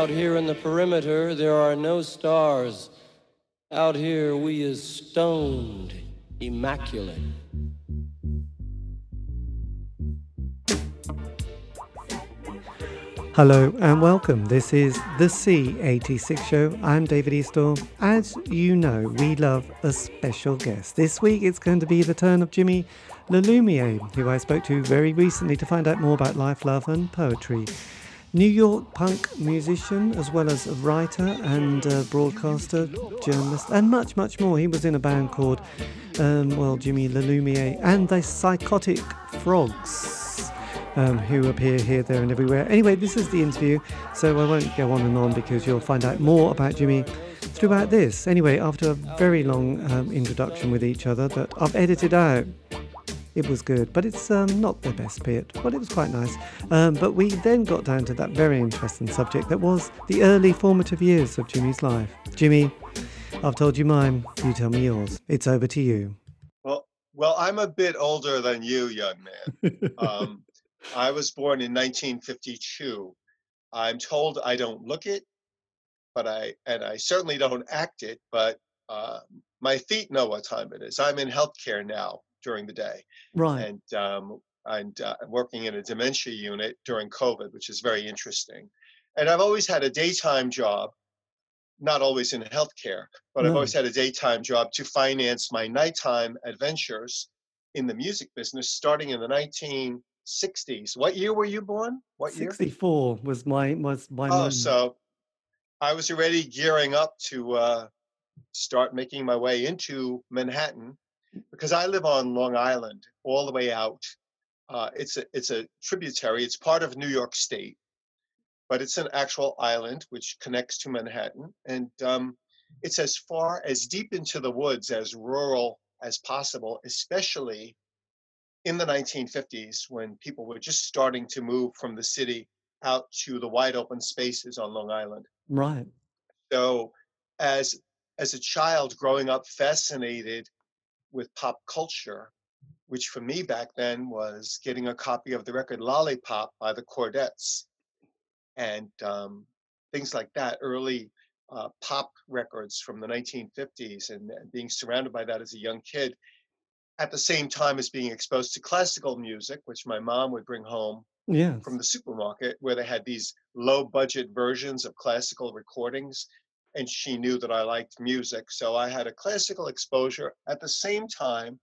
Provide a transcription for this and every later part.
Out here in the perimeter, there are no stars. Out here, we is stoned, immaculate. Hello and welcome. This is the C86 show. I'm David Eastaugh. As you know, we love a special guest. This week it's going to be the turn of Jimmy LaLumia, who I spoke to very recently to find out more about life, love, and poetry. New York punk musician, as well as a writer and a broadcaster, journalist, and much, much more. He was in a band called, um, well, Jimmy LaLumia and the Psychotic Frogs, um, who appear here, there, and everywhere. Anyway, this is the interview, so I won't go on and on because you'll find out more about Jimmy throughout this. Anyway, after a very long um, introduction with each other that I've edited out it was good, but it's um, not the best bit, but it was quite nice. Um, but we then got down to that very interesting subject that was the early formative years of Jimmy's life. Jimmy, I've told you mine, you tell me yours. It's over to you. Well, well, I'm a bit older than you, young man. um, I was born in 1952. I'm told I don't look it, but I and I certainly don't act it. But uh, my feet know what time it is. I'm in healthcare now, during the day. Right. And um, and uh, working in a dementia unit during COVID, which is very interesting. And I've always had a daytime job, not always in healthcare, but no. I've always had a daytime job to finance my nighttime adventures in the music business, starting in the 1960s. What year were you born? What 64 year? 64 was my was my. Oh, so I was already gearing up to uh, start making my way into Manhattan because I live on Long Island, all the way out. Uh, it's a it's a tributary. It's part of New York State, but it's an actual island which connects to Manhattan, and um, it's as far as deep into the woods as rural as possible, especially in the 1950s when people were just starting to move from the city out to the wide open spaces on Long Island. Right. So, as as a child growing up fascinated with pop culture, which for me back then was getting a copy of the record Lollipop by the Chordettes and um, things like that, early uh, pop records from the 1950s, and, and being surrounded by that as a young kid. At the same time as being exposed to classical music, which my mom would bring home yes. from the supermarket, where they had these low budget versions of classical recordings and she knew that I liked music. So I had a classical exposure at the same time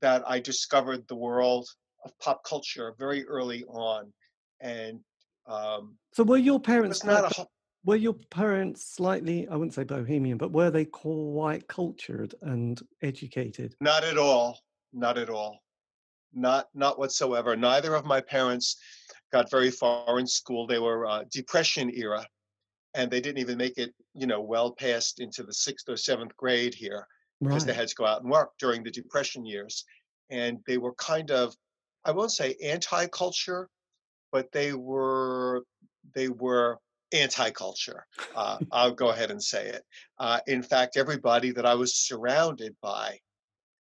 that I discovered the world of pop culture very early on. And um, so, were your parents not a, were your parents slightly? I wouldn't say bohemian, but were they quite cultured and educated? Not at all. Not at all. Not not whatsoever. Neither of my parents got very far in school. They were uh, Depression era and they didn't even make it, you know, well past into the sixth or seventh grade here because right. they had to go out and work during the Depression years. And they were kind of, I won't say anti-culture, but they were they were anti-culture. Uh, I'll go ahead and say it. Uh, in fact, everybody that I was surrounded by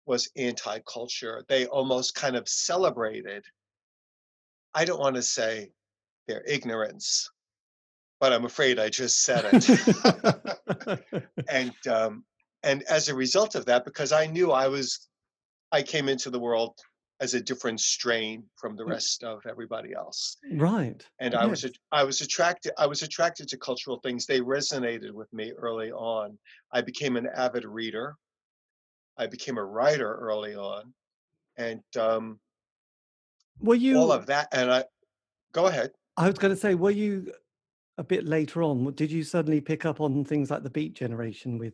was anti-culture. They almost kind of celebrated. I don't want to say their ignorance, but I'm afraid I just said it. and um, and as a result of that, because I knew I was, I came into the world as a different strain from the mm. rest of everybody else. Right. And yes. I was I was attracted I was attracted to cultural things. They resonated with me early on. I became an avid reader. I became a writer early on, and um, were you all of that? And I go ahead. I was going to say, were you a bit later on, did you suddenly pick up on things like the Beat Generation with,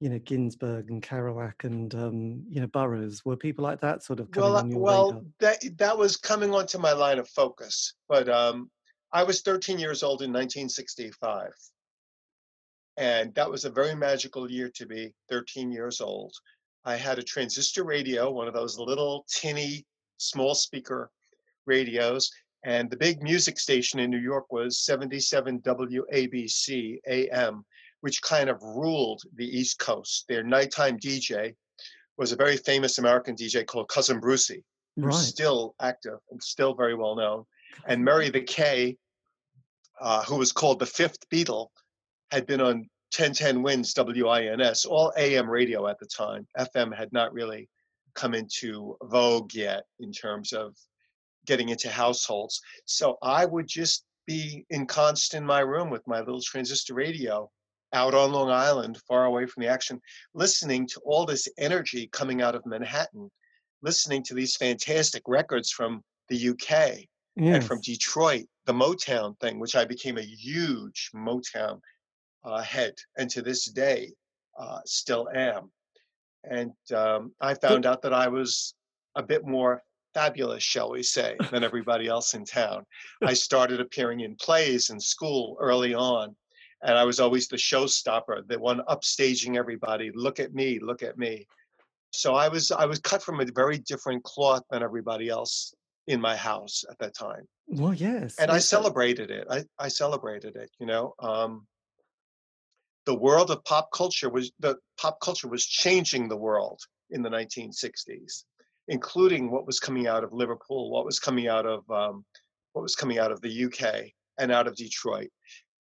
you know, Ginsberg and Kerouac and um, you know Burroughs? Were people like that sort of coming well, on your well, radar? that that was coming onto my line of focus. But um, I was 13 years old in 1965, and that was a very magical year to be 13 years old. I had a transistor radio, one of those little tinny small speaker radios, and the big music station in New York was 77 WABC AM, which kind of ruled the East Coast. Their nighttime DJ was a very famous American DJ called Cousin Brucey, who's right. still active and still very well known. And Murray the K uh, who was called the fifth Beatle, had been on 1010 Wins WINS, all AM radio at the time. FM had not really come into vogue yet in terms of getting into households. So I would just be ensconced in my room with my little transistor radio out on Long Island, far away from the action, listening to all this energy coming out of Manhattan, listening to these fantastic records from the UK yes. and from Detroit, the Motown thing, which I became a huge Motown uh, head, and to this day uh, still am. And um, I found out that I was a bit more fabulous, shall we say, than everybody else in town. I started appearing in plays in school early on, and I was always the showstopper, the one upstaging everybody. Look at me, look at me. So I was I was cut from a very different cloth than everybody else in my house at that time. Well, yes, and I celebrated it. I I celebrated it. You know, um, the world of pop culture was the pop culture was changing the world in the 1960s including what was coming out of Liverpool, what was coming out of um, what was coming out of the UK and out of Detroit,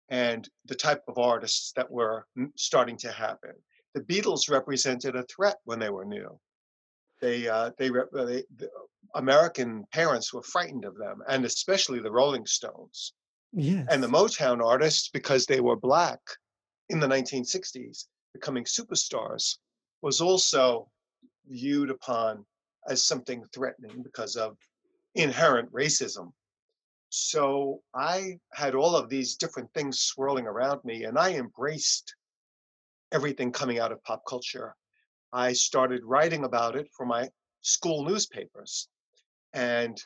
and the type of artists that were starting to happen. The Beatles represented a threat when they were new. They, uh, they, they the American parents were frightened of them, and especially the Rolling Stones. Yes. And the Motown artists, because they were black in the 1960s, becoming superstars, was also viewed upon as something threatening because of inherent racism. So I had all of these different things swirling around me, and I embraced everything coming out of pop culture. I started writing about it for my school newspapers. And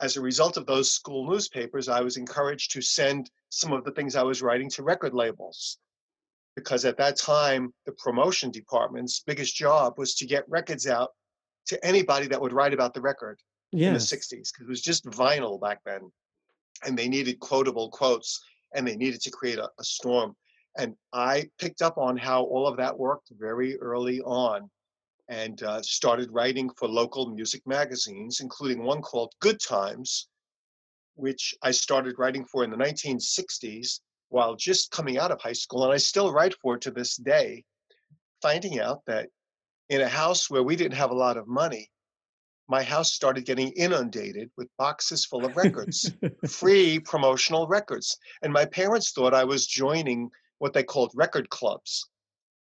as a result of those school newspapers, I was encouraged to send some of the things I was writing to record labels. Because at that time, the promotion department's biggest job was to get records out to anybody that would write about the record yes. in the 60s because it was just vinyl back then and they needed quotable quotes and they needed to create a, a, storm and i picked up on how all of that worked very early on and uh, started writing for local music magazines including one called good times which i started writing for in the 1960s while just coming out of high school and i still write for to this day finding out that in a house where we didn't have a lot of money, my house started getting inundated with boxes full of records, free promotional records. And my parents thought I was joining what they called record clubs,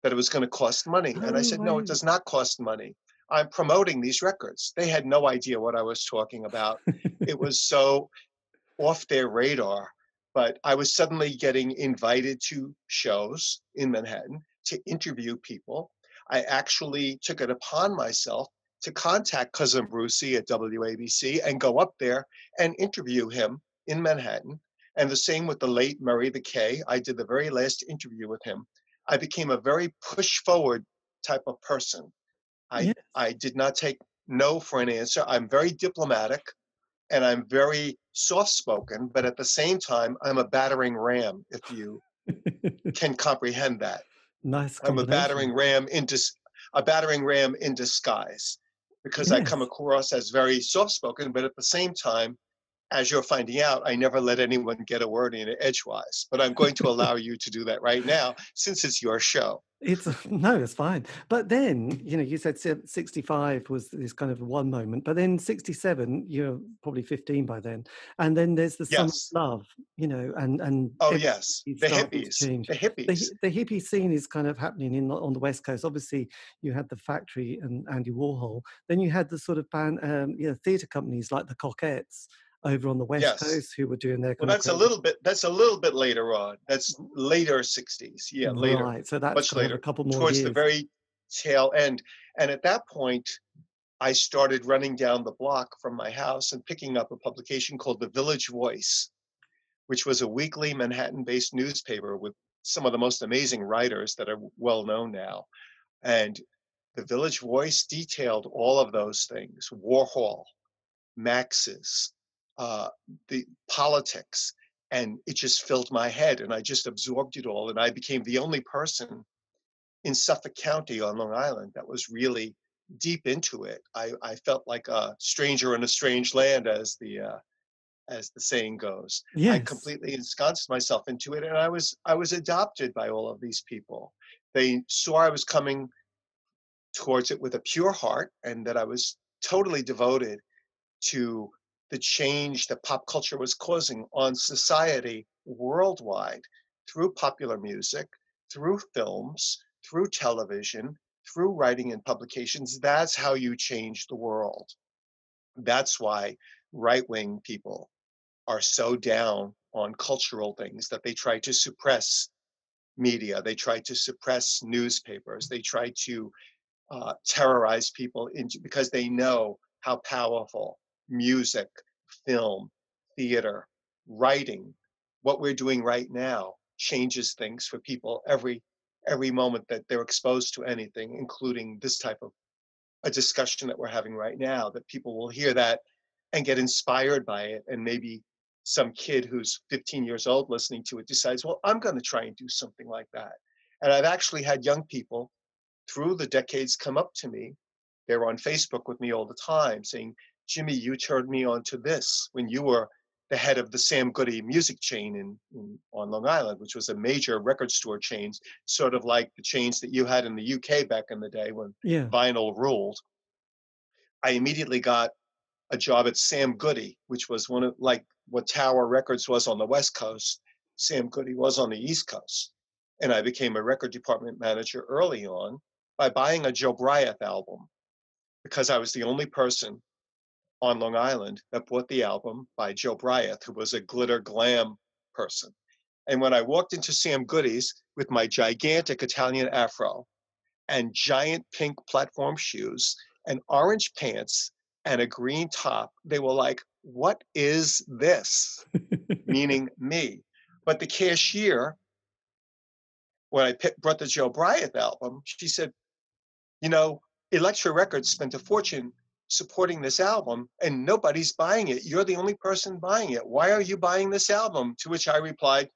that it was going to cost money. Oh, and I oh, said, no, it does not cost money. I'm promoting these records. They had no idea what I was talking about. it was so off their radar. But I was suddenly getting invited to shows in Manhattan to interview people I actually took it upon myself to contact cousin Brucey at WABC and go up there and interview him in Manhattan. And the same with the late Murray the K. I did the very last interview with him. I became a very push forward type of person. I, yes. I did not take no for an answer. I'm very diplomatic and I'm very soft spoken, but at the same time, I'm a battering ram, if you can comprehend that. Nice. I'm a battering ram into a battering ram in disguise because yes. I come across as very soft spoken, but at the same time, as you're finding out, I never let anyone get a word in edgewise. But I'm going to allow you to do that right now since it's your show. It's no, it's fine. But then, you know, you said 65 was this kind of one moment, but then 67, you're probably 15 by then. And then there's the yes. summer love, you know, and, and oh, yes, the hippies, the hippies. The, the, hippie scene is kind of happening in on the West Coast. Obviously, you had the factory and Andy Warhol. Then you had the sort of band, um, you know, theatre companies like the Cockettes over on the west yes. coast who were doing their. Well, that's a little bit. That's a little bit later on. That's mm-hmm. later '60s. Yeah, later. Right. So that's much later. A couple more towards years. the very tail end. And at that point, I started running down the block from my house and picking up a publication called The Village Voice, which was a weekly Manhattan-based newspaper with some of the most amazing writers that are well known now. And the Village Voice detailed all of those things: Warhol, Max's, uh, the politics, and it just filled my head, and I just absorbed it all, and I became the only person in Suffolk County on Long Island that was really deep into it. I, I felt like a stranger in a strange land, as the uh, as the saying goes. Yes. I completely ensconced myself into it, and I was I was adopted by all of these people. They saw I was coming towards it with a pure heart, and that I was totally devoted to the change that pop culture was causing on society worldwide through popular music, through films, through television, through writing and publications. That's how you change the world. That's why right wing people are so down on cultural things that they try to suppress media, they try to suppress newspapers, they try to uh, terrorize people into because they know how powerful music, film, theater, writing, what we're doing right now changes things for people every every moment that they're exposed to anything, including this type of a discussion that we're having right now, that people will hear that and get inspired by it. And maybe some kid who's 15 years old listening to it decides, well, I'm going to try and do something like that. And I've actually had young people through the decades come up to me. They're on Facebook with me all the time saying, Jimmy, you turned me on to this when you were the head of the Sam Goody music chain in, in, on Long Island, which was a major record store chain, sort of like the chains that you had in the UK back in the day when Yeah. vinyl ruled. I immediately got a job at Sam Goody, which was one of like what Tower Records was on the West Coast. Sam Goody was on the East Coast, and I became a record department manager early on by buying a Jobriath album because I was the only person on Long Island that bought the album by Jobriath, who was a glitter glam person. And when I walked into Sam Goody's with my gigantic Italian afro and giant pink platform shoes and orange pants and a green top, they were like, What is this? Meaning me. But the cashier, when I picked, brought the Jobriath album, she said, You know, Elektra Records spent a fortune supporting this album and nobody's buying it. You're the only person buying it. Why are you buying this album? To which I replied,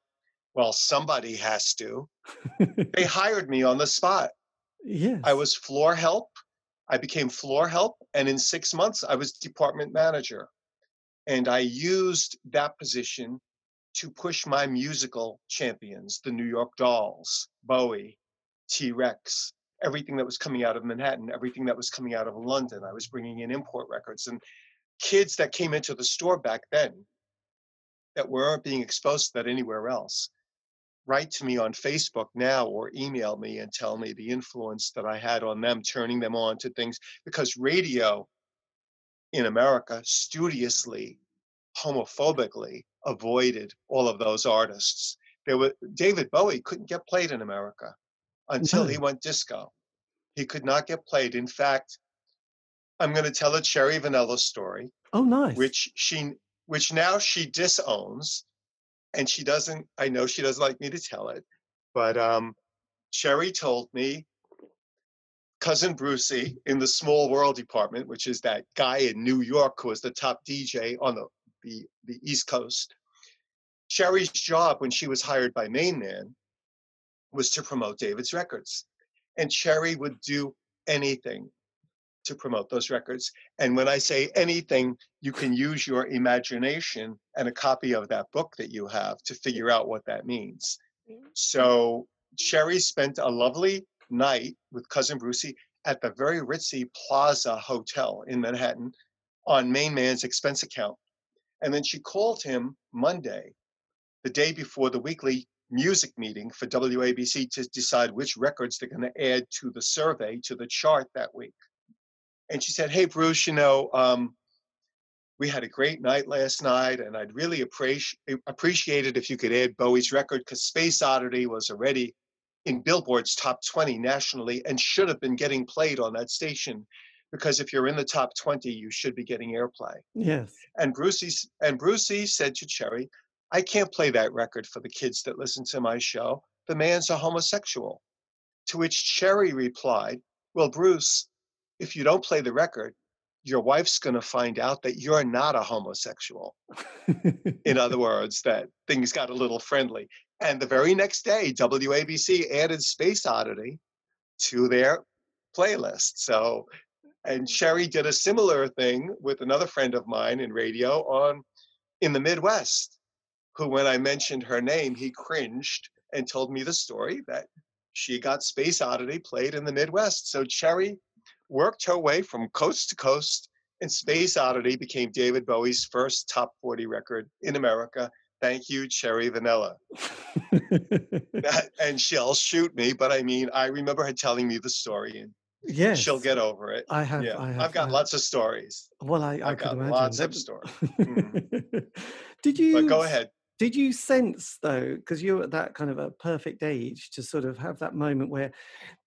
Well, somebody has to. They hired me on the spot. yes. I was floor help. I became floor help. And in six months, I was department manager. And I used that position to push my musical champions, the New York Dolls, Bowie, T Rex, everything that was coming out of Manhattan, everything that was coming out of London. I was bringing in import records and kids that came into the store back then that weren't being exposed to that anywhere else write to me on Facebook now or email me and tell me the influence that I had on them, turning them on to things because radio in America studiously, homophobically avoided all of those artists. There were David Bowie couldn't get played in America until he went disco. He could not get played. In fact, I'm going to tell a Cherry Vanilla story oh, nice. which she which now she disowns and she doesn't i know she doesn't like me to tell it but um Cherry told me cousin brucey in the small world department which is that guy in new york who was the top dj on the the, the east coast Cherry's job when she was hired by main man was to promote david's records and Cherry would do anything to promote those records and when i say anything you can use your imagination and a copy of that book that you have to figure out what that means. So Cherry spent a lovely night with cousin Brucey at the very ritzy Plaza Hotel in Manhattan on Main Man's expense account. And then she called him Monday, the day before the weekly music meeting for WABC to decide which records they're going to add to the survey, to the chart that week. And she said, Hey, Bruce, you know, um, we had a great night last night, and I'd really appreciate appreciate it if you could add Bowie's record because Space Oddity was already in Billboard's top 20 nationally and should have been getting played on that station. Because if you're in the top 20, you should be getting airplay. yes. And Brucey and Brucey said to Cherry, "I can't play that record for the kids that listen to my show. The man's a homosexual." To which Cherry replied, "Well, Bruce, if you don't play the record, your wife's going to find out that you're not a homosexual." In other words, that things got a little friendly. And the very next day, WABC added Space Oddity to their playlist. So, and Cherry did a similar thing with another friend of mine in radio on in the Midwest, who, when I mentioned her name, he cringed and told me the story that she got Space Oddity played in the Midwest. So Cherry worked her way from coast to coast, and Space Oddity became David Bowie's first top 40 record in America. Thank you, Cherry Vanilla. and she'll shoot me, but I mean, I remember her telling me the story, and yes, she'll get over it. I have. Yeah, I have. I've got I have. lots of stories. Well, I, I I've could got imagine. lots That of stories. Mm. Did you? But go ahead. Did you sense though, because you're at that kind of a perfect age to sort of have that moment where,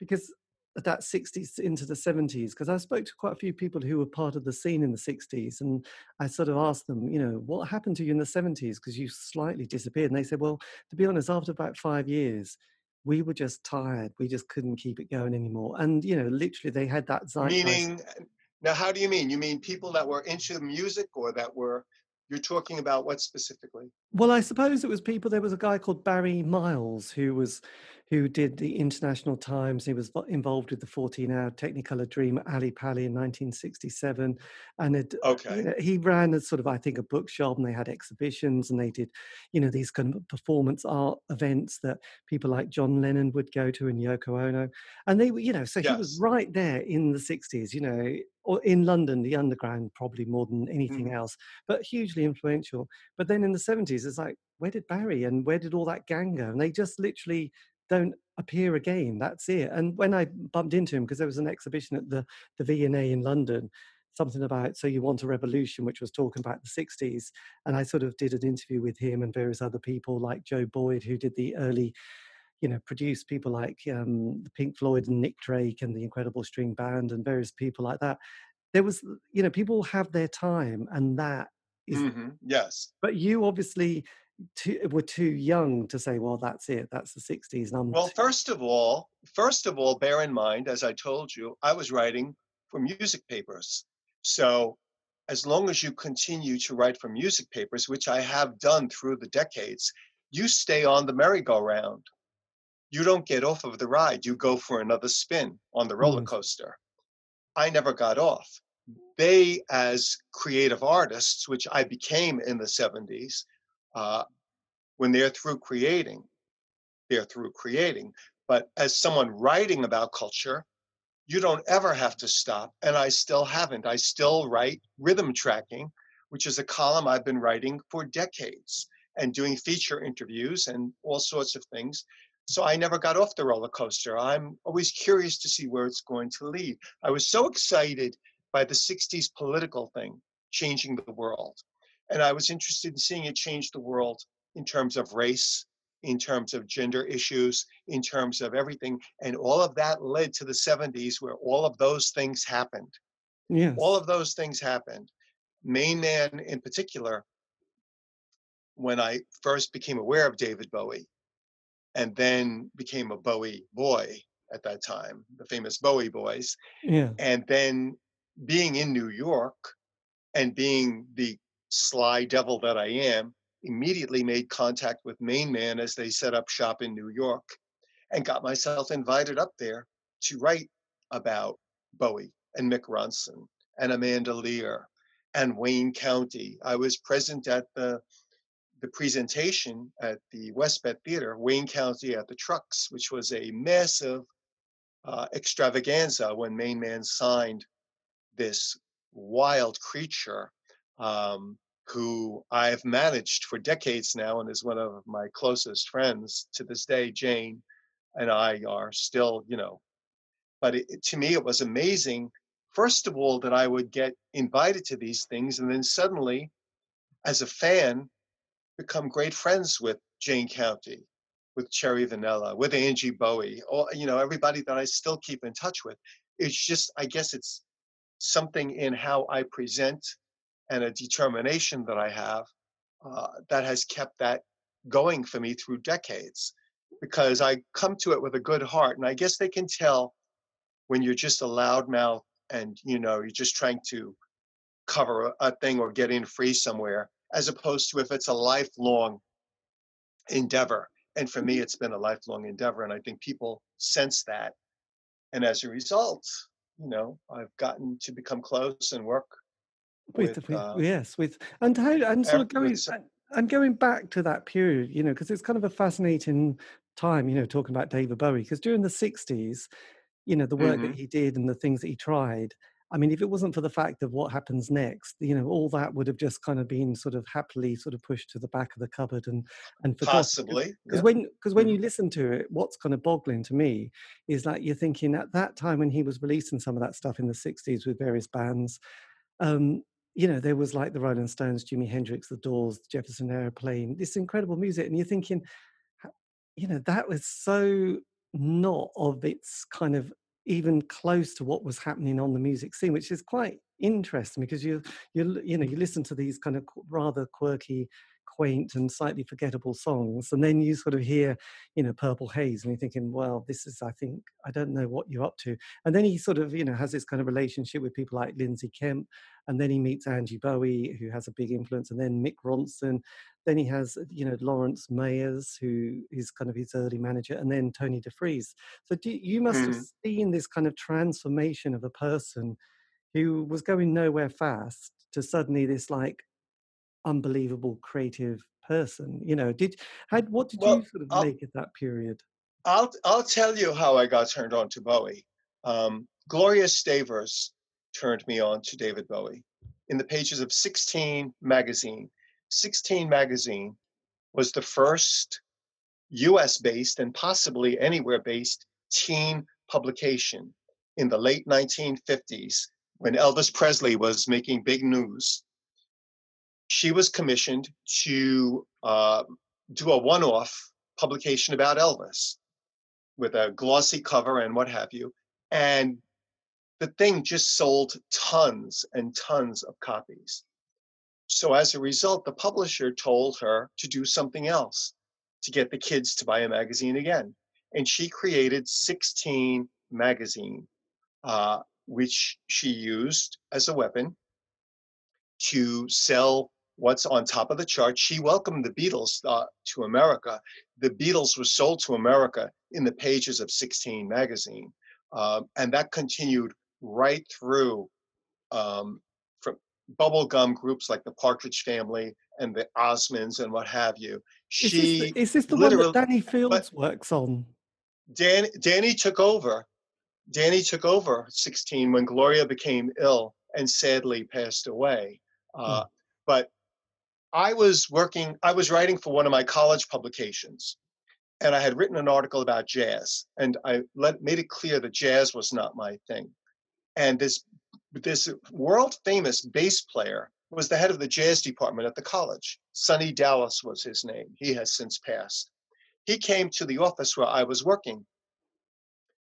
because at that 60s into the 70s, because I spoke to quite a few people who were part of the scene in the 60s, and I sort of asked them, you know, what happened to you in the 70s? Because you slightly disappeared. And they said, well, to be honest, after about five years, we were just tired. We just couldn't keep it going anymore. And, you know, literally they had that zeitgeist. Meaning, uh, now, how do you mean? You mean people that were into music or that were, you're talking about what specifically? Well, I suppose it was people. There was a guy called Barry Miles who was, who did the International Times. He was involved with the 14-hour Technicolor Dream Ally Pally in 1967, and it, you know, he ran a sort of, I think, a bookshop, and they had exhibitions, and they did, you know, these kind of performance art events that people like John Lennon would go to and Yoko Ono, and they were, you know, so he was right there in the 60s, you know, or in London, the underground probably more than anything Mhm. else, but hugely influential. But then in the 70s, it's like, where did Barry and where did all that gang go? And they just literally don't appear again. That's it. And when I bumped into him, because there was an exhibition at the, the V&A in London, something about So You Want a Revolution, which was talking about the 60s. And I sort of did an interview with him and various other people like Joe Boyd, who did the early, you know, produced people like um, the Pink Floyd and Nick Drake and the Incredible String Band and various people like that. There was, you know, people have their time and that is Mhm, Yes. but you obviously too, were too young to say, well, that's it. That's the 60s. And I'm Well, first of all, first of all, bear in mind, as I told you, I was writing for music papers. So as long as you continue to write for music papers, which I have done through the decades, you stay on the merry-go-round. You don't get off of the ride. You go for another spin on the roller Mm. coaster. I never got off. They, as creative artists, which I became in the 70s, uh, when they're through creating, they're through creating. But as someone writing about culture, you don't ever have to stop. And I still haven't. I still write rhythm tracking, which is a column I've been writing for decades and doing feature interviews and all sorts of things. So I never got off the roller coaster. I'm always curious to see where it's going to lead. I was so excited by the 60s political thing changing the world. And I was interested in seeing it change the world in terms of race, in terms of gender issues, in terms of everything. And all of that led to the 70s where all of those things happened. yes. All of those things happened. Main Man in particular, when I first became aware of David Bowie and then became a Bowie boy at that time, the famous Bowie boys, yeah. and then being in New York and being the sly devil that I am, immediately made contact with Main Man as they set up shop in New York and got myself invited up there to write about Bowie and Mick Ronson and Amanda Lear and Wayne County. I was present at the the presentation at the Westbeth Theater, Wayne County at the Trucks, which was a massive uh, extravaganza when Main Man signed this wild creature um, who I've managed for decades now and is one of my closest friends to this day. Jane and I are still, you know, but it, to me, it was amazing. First of all, that I would get invited to these things, and then suddenly, as a fan, become great friends with Jane County, with Cherry Vanilla, with Angie Bowie, or you know, everybody that I still keep in touch with. It's just, I guess, it's something in how I present and a determination that I have uh, that has kept that going for me through decades because I come to it with a good heart. And I guess they can tell when you're just a loudmouth and, you know, you're just trying to cover a, a thing or get in free somewhere, as opposed to if it's a lifelong endeavor. And for me, it's been a lifelong endeavor. And I think people sense that. And as a result, you know, I've gotten to become close and work with, with, with uh, yes with and how and sort of going and going back to that period you know because it's kind of a fascinating time you know talking about david bowie because during the 60s you know the work mm-hmm. that he did and the things that he tried I mean, if it wasn't for the fact of what happens next, you know, all that would have just kind of been sort of happily sort of pushed to the back of the cupboard and and forgotten. Possibly, because yeah. when because when you mm-hmm. listen to it, what's kind of boggling to me is like you're thinking at that time when he was releasing some of that stuff in the '60s with various bands, um, you know, there was like the Rolling Stones, Jimi Hendrix, The Doors, the Jefferson Airplane, this incredible music, and you're thinking, you know, that was so not of its kind of even close to what was happening on the music scene, which is quite interesting because you you you know you listen to these kind of rather quirky quaint and slightly forgettable songs and then you sort of hear you know purple haze and you're thinking well this is i think i don't know what you're up to. And then he sort of you know has this kind of relationship with people like lindsay kemp and then he meets angie bowie who has a big influence and then mick ronson. Then he has you know lawrence mayers who is kind of his early manager and then tony defries so do, you must mm. have seen this kind of transformation of a person who was going nowhere fast to suddenly this like unbelievable creative person you know did had what did well, you sort of I'll, make at that period? I'll i'll tell you how i got turned on to bowie. Um, gloria stavers turned me on to david bowie in the pages of 16 magazine. 16 magazine was the first us based and possibly anywhere based teen publication in the late 1950s when elvis presley was making big news she was commissioned to uh, do a one off publication about Elvis with a glossy cover and what have you. And the thing just sold tons and tons of copies. So as a result, the publisher told her to do something else to get the kids to buy a magazine again. And she created 16 magazine, uh, which she used as a weapon to sell what's on top of the chart. She welcomed the Beatles uh, to America. The Beatles were sold to America in the pages of 16 magazine. Um, and that continued right through um, from bubblegum groups like the Partridge Family and the Osmonds and what have you. She is this the, is this the one that Danny Fields works on? Dan, Danny took over. Danny took over 16 when Gloria became ill and sadly passed away. Uh, hmm. But I was working, I was writing for one of my college publications, and I had written an article about jazz, and I let, made it clear that jazz was not my thing. And this this world famous bass player was the head of the jazz department at the college. Sonny Dallas was his name. He has since passed. He came to the office where I was working.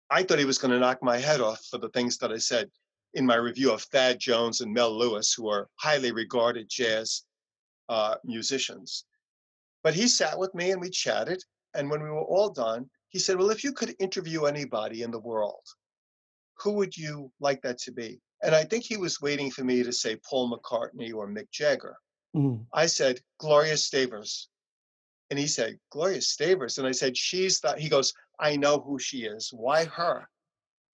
I thought he was going to knock my head off for the things that I said in my review of Thad Jones and Mel Lewis, who are highly regarded jazz uh, musicians. But he sat with me and we chatted. And when we were all done, he said, Well, if you could interview anybody in the world, who would you like that to be? And I think he was waiting for me to say Paul McCartney or Mick Jagger. Mm. I said, Gloria Stavers. And he said, Gloria Stavers. And I said, She's that. He goes, I know who she is. Why her?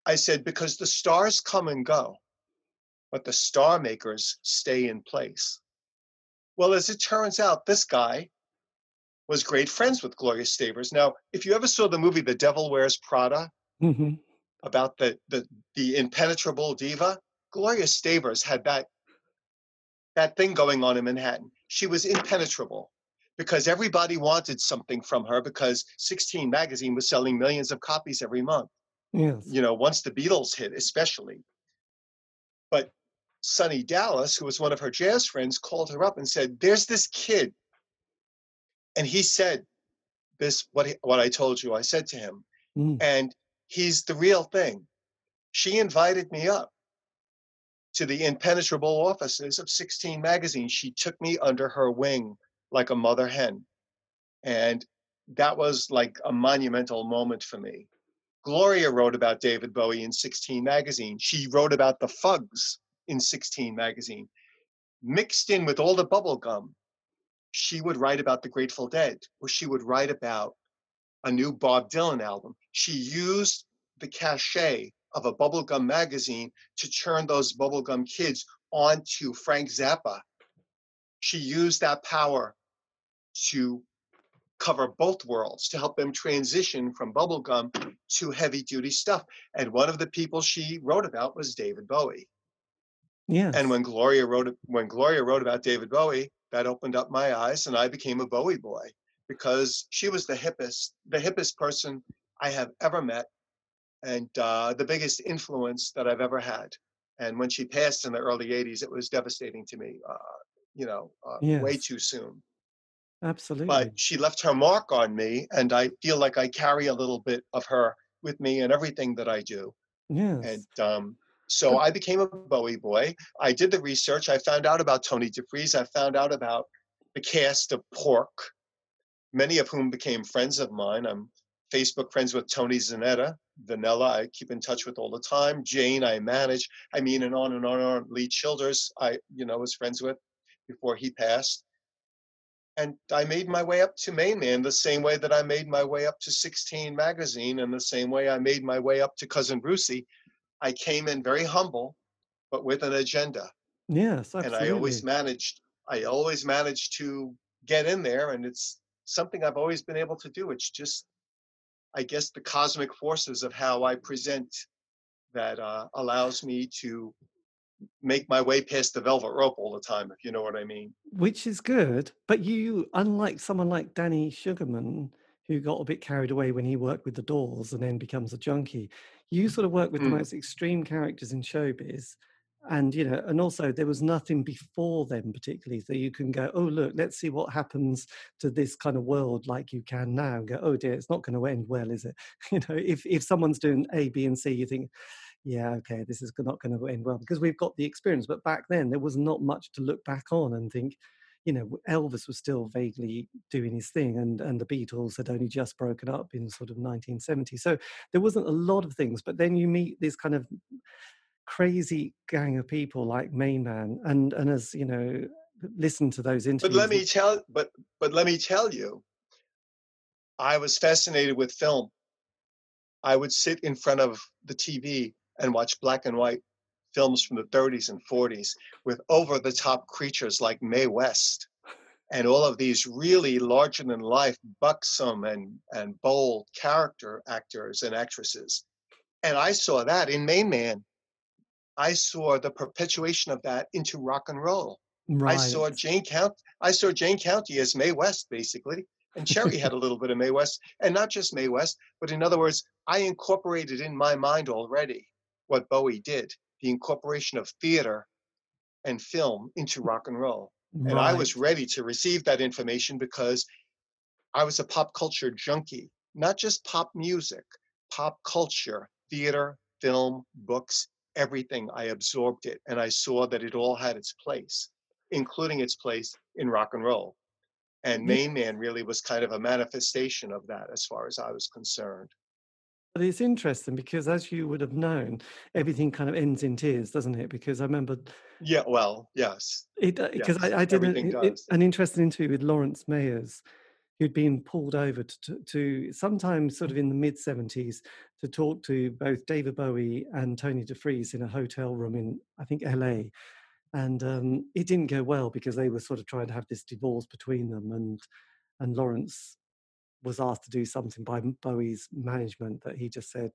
I said, Because the stars come and go, but the star makers stay in place. Well, as it turns out, this guy was great friends with Gloria Stavers. Now, if you ever saw the movie The Devil Wears Prada mm-hmm. about the, the the impenetrable diva, Gloria Stavers had that that thing going on in Manhattan. She was impenetrable because everybody wanted something from her because 16 magazine was selling millions of copies every month. Yes. You know, once the Beatles hit, especially. Sonny Dallas, who was one of her jazz friends, called her up and said, "There's this kid," and he said, "This what he, what I told you." I said to him, mm. and he's the real thing. She invited me up to the impenetrable offices of 16 magazine. She took me under her wing like a mother hen, and that was like a monumental moment for me. Gloria wrote about David Bowie in 16 magazine. She wrote about the Fugs in 16 magazine. Mixed in with all the bubble gum, she would write about the Grateful Dead, or she would write about a new Bob Dylan album. She used the cachet of a bubblegum magazine to turn those bubblegum kids onto Frank Zappa, she used that power to cover both worlds to help them transition from bubblegum to heavy duty stuff. And one of the people she wrote about was David Bowie. Yeah. And when Gloria wrote when Gloria wrote about David Bowie, that opened up my eyes and I became a Bowie boy because she was the hippest, the hippest person I have ever met and uh, the biggest influence that I've ever had. And when she passed in the early 80s, it was devastating to me, uh, you know, uh, Yes. way too soon. Absolutely. But she left her mark on me, and I feel like I carry a little bit of her with me in everything that I do. yes. And um, so I became a Bowie boy. I did the research. I found out about Tony DeFries. I found out about the cast of Pork, many of whom became friends of mine. I'm Facebook friends with Tony Zanetta, Vanilla, I keep in touch with all the time. Jane, I manage. I mean, and on and on and on. Lee Childers, I you know was friends with before he passed. And I made my way up to Main Man the same way that I made my way up to 16 magazine, and the same way I made my way up to Cousin Brucey. I came in very humble, but with an agenda. yes. absolutely. And I always managed, I always managed to get in there. And it's something I've always been able to do. It's just, I guess, the cosmic forces of how I present that uh, allows me to make my way past the velvet rope all the time, if you know what I mean. which is good. But you, unlike someone like Danny Sugarman, who got a bit carried away when he worked with the Doors and then becomes a junkie, you sort of work with the Mm. most extreme characters in showbiz. And you know, and also there was nothing before them particularly, so you can go, oh look, let's see what happens to this kind of world like you can now. And go, oh dear, it's not going to end well, is it? You know, if if someone's doing A, B, and C, you think, yeah, okay, this is not going to end well because we've got the experience. But back then, there was not much to look back on and think, you know, Elvis was still vaguely doing his thing, and and the Beatles had only just broken up in sort of 1970. So there wasn't a lot of things. But then you meet this kind of crazy gang of people like Main Man, and and as you know, listen to those interviews. But let me tell, but but let me tell you, I was fascinated with film. I would sit in front of the TV and watch black and white films from the 30s and 40s with over-the-top creatures like Mae West and all of these really larger-than-life, buxom and and bold character actors and actresses. And I saw that in Main Man. I saw the perpetuation of that into rock and roll. right. I saw Jane Count. I saw Jane County as Mae West, basically, and Cherry had a little bit of Mae West, and not just Mae West, but in other words, I incorporated in my mind already what Bowie did: the incorporation of theater and film into rock and roll. And I was ready to receive that information because I was a pop culture junkie, not just pop music, pop culture, theater, film, books, everything. I absorbed it and I saw that it all had its place, including its place in rock and roll. And Main Man really was kind of a manifestation of that as far as I was concerned. But it's interesting because, as you would have known, everything kind of ends in tears, doesn't it? Because I remember Yeah, well, yes. it because Yes, I, I did an, it- an interesting interview with Lawrence Mayers, who'd been pulled over to, to, to sometime sort of in the mid 70s to talk to both David Bowie and Tony DeFries in a hotel room in, I think, LA. And um, it didn't go well because they were sort of trying to have this divorce between them. And, and Lawrence was asked to do something by Bowie's management that he just said,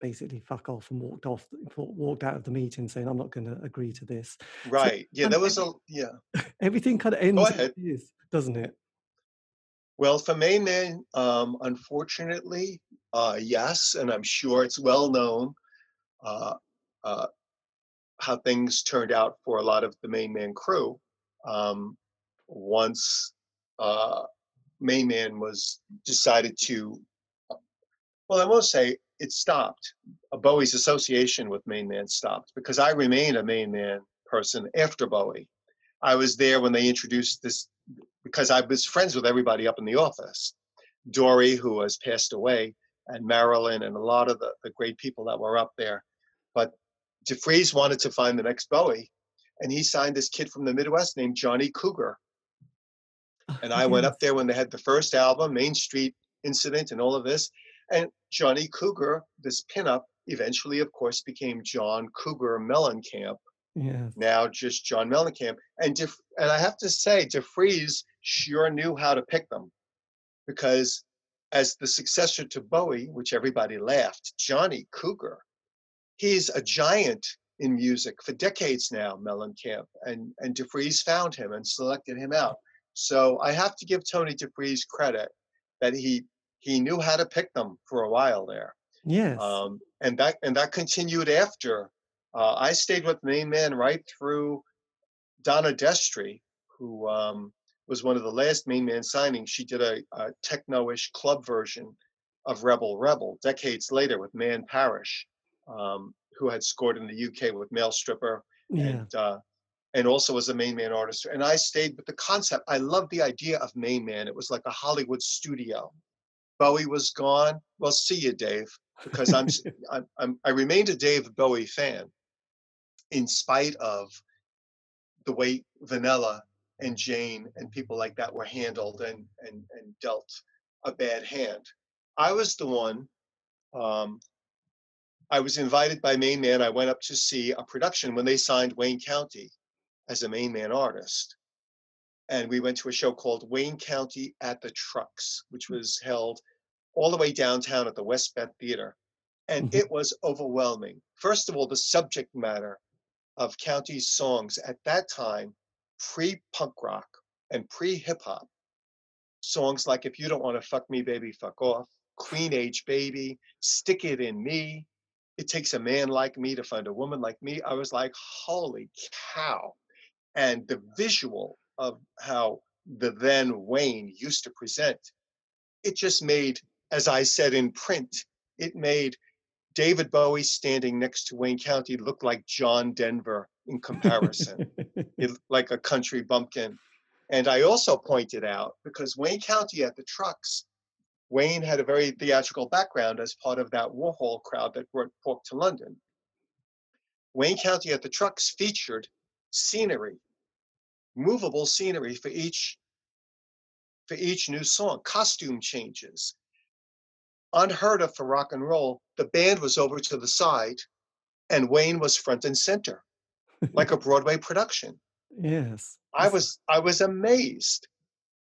basically fuck off and walked off walked out of the meeting saying i'm not going to agree to this Right. Yeah, and there was a yeah. everything kind of ends in ahead. doesn't it Well, for Main Man, um, unfortunately, uh, yes, and I'm sure it's well known uh, uh, how things turned out for a lot of the Main Man crew. Um, once uh, Main Man was decided to, well, I won't say it stopped. Bowie's association with Main Man stopped because I remained a Main Man person after Bowie. I was there when they introduced this because I was friends with everybody up in the office. Dory, who has passed away, and Marilyn, and a lot of the, the great people that were up there. But DeFries wanted to find the next Bowie, and he signed this kid from the Midwest named Johnny Cougar. And I went up there when they had the first album, Main Street Incident, and all of this. And Johnny Cougar, this pinup, eventually, of course, became John Cougar Mellencamp, Yeah. Now just John Mellencamp. And Def- and I have to say, DeFries sure knew how to pick them because as the successor to Bowie, which everybody laughed, Johnny Cougar, he's a giant in music for decades now, Mellencamp, and and DeFries found him and selected him out. So I have to give Tony DeFries credit that he he knew how to pick them for a while there. Yes. Um, and that and that continued after. Uh, I stayed with Main Man right through Donna Destri, who um, was one of the last Main Man signings. She did a, a techno-ish club version of Rebel Rebel decades later with Man Parrish, um, who had scored in the UK with Male Stripper yeah. and uh, and also was a main man artist. And I stayed with the concept. I loved the idea of main man. It was like a Hollywood studio. Bowie was gone. Well, see you, Dave, because I'm I'm, I'm I remained a Dave Bowie fan, in spite of the way Vanilla and Jane and people like that were handled and and and dealt a bad hand. I was the one. Um, I was invited by Main Man. I went up to see a production when they signed Wayne County as a Main Man artist. And we went to a show called Wayne County at the Trucks, which was held all the way downtown at the West Bend Theater. And Mhm. it was overwhelming. First of all, the subject matter of County's songs at that time, pre punk rock and pre hip hop, songs like If You Don't Want to Fuck Me, Baby, Fuck Off, Queen Age Baby, Stick It In Me, It Takes a Man Like Me to Find a Woman Like Me. I was like, holy cow. And the visual of how the then Wayne used to present, it just made, as I said in print, it made David Bowie standing next to Wayne County look like John Denver in comparison, it, like a country bumpkin. And I also pointed out because Wayne County at the trucks, Wayne had a very theatrical background as part of that Warhol crowd that brought Pork to London. Wayne County at the trucks featured scenery, movable scenery for each for each new song, costume changes. Unheard of for rock and roll, the band was over to the side and Wayne was front and center, like a Broadway production. yes. I was I was amazed.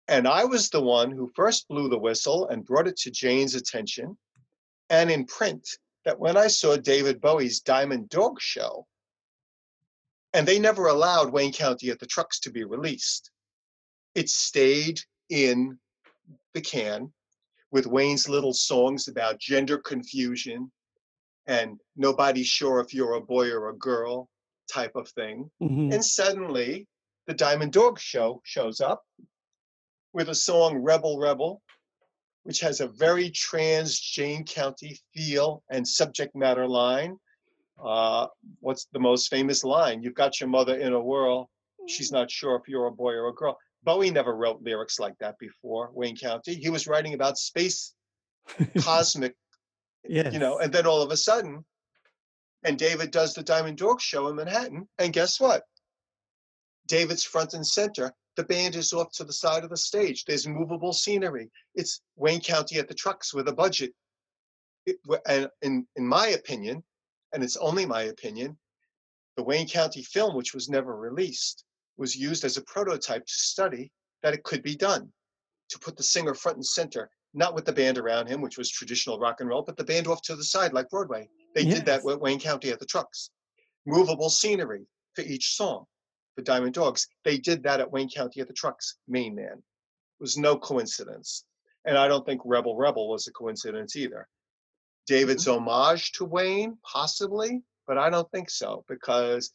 And I was the one who first blew the whistle and brought it to Jane's attention and in print that when I saw David Bowie's Diamond Dog show, and they never allowed Wayne County at the trucks to be released. It stayed in the can with Wayne's little songs about gender confusion and nobody's sure if you're a boy or a girl type of thing. Mhm. And suddenly, the Diamond Dog Show shows up with a song Rebel Rebel, which has a very trans Jane County feel and subject matter line. Uh, what's the most famous line? You've got your mother in a whirl. She's not sure if you're a boy or a girl. Bowie never wrote lyrics like that before, Wayne County. He was writing about space, cosmic yes. you know, and then all of a sudden, and David does the Diamond Dog show in Manhattan, and guess what? David's front and center. The band is off to the side of the stage. There's movable scenery. It's Wayne County at the trucks with a budget. It, and in in my opinion, and it's only my opinion, the Wayne County film, which was never released, was used as a prototype to study that it could be done, to put the singer front and center, not with the band around him, which was traditional rock and roll, but the band off to the side like Broadway. They did that with Wayne County at the trucks. Movable scenery for each song. The Diamond Dogs, they did that at Wayne County at the trucks, Main Man. It was no coincidence. And I don't think Rebel Rebel was a coincidence either. David's homage to Wayne, possibly, but I don't think so because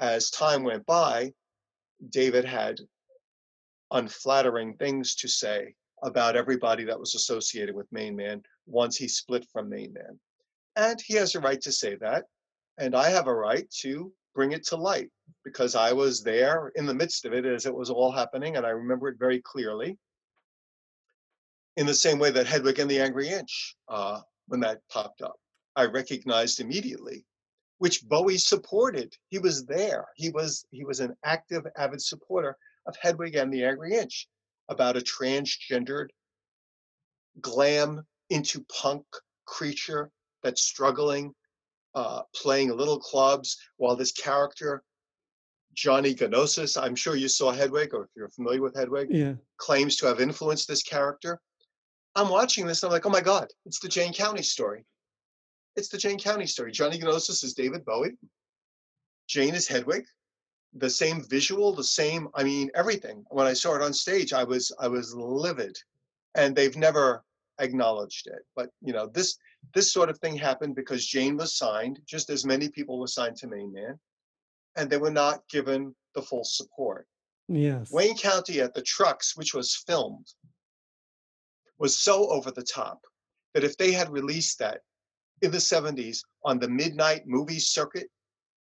as time went by, David had unflattering things to say about everybody that was associated with Main Man once he split from Main Man. And he has a right to say that. And I have a right to bring it to light because I was there in the midst of it as it was all happening. And I remember it very clearly. In the same way that Hedwig and the Angry Inch, uh, when that popped up, I recognized immediately, which Bowie supported. He was there. He was he was an active, avid supporter of Hedwig and the Angry Inch about a transgendered, glam into punk creature that's struggling uh, playing little clubs while this character, Johnny Gnosis, I'm sure you saw Hedwig, or if you're familiar with Hedwig, Yeah. claims to have influenced this character. I'm watching this and I'm like, oh my God, it's the Jane County story. It's the Jane County story. Johnny Gnosis is David Bowie. Jane is Hedwig. The same visual, the same, I mean, everything. When I saw it on stage, I was I was livid. And they've never acknowledged it. But you know, this this sort of thing happened because Jane was signed, just as many people were signed to Main Man, and they were not given the full support. Yes. Wayne County at the Trucks, which was filmed, was so over the top that if they had released that in the 70s on the midnight movie circuit,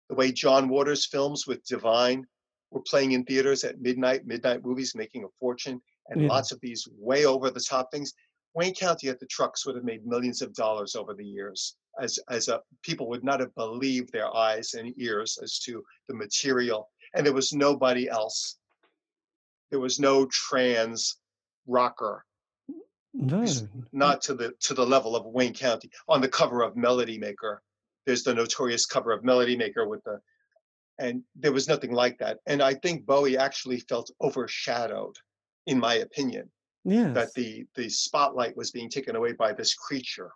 the way John Waters films with Divine were playing in theaters at midnight, midnight movies making a fortune, and Yeah. lots of these way over the top things. Wayne County at the Trucks would have made millions of dollars over the years, as as a, people would not have believed their eyes and ears as to the material, and there was nobody else. There was no trans rocker No. not to the to the level of Wayne County. On the cover of Melody Maker, there's the notorious cover of Melody Maker with the, and there was nothing like that. And I think Bowie actually felt overshadowed, in my opinion, Yes. that the the spotlight was being taken away by this creature.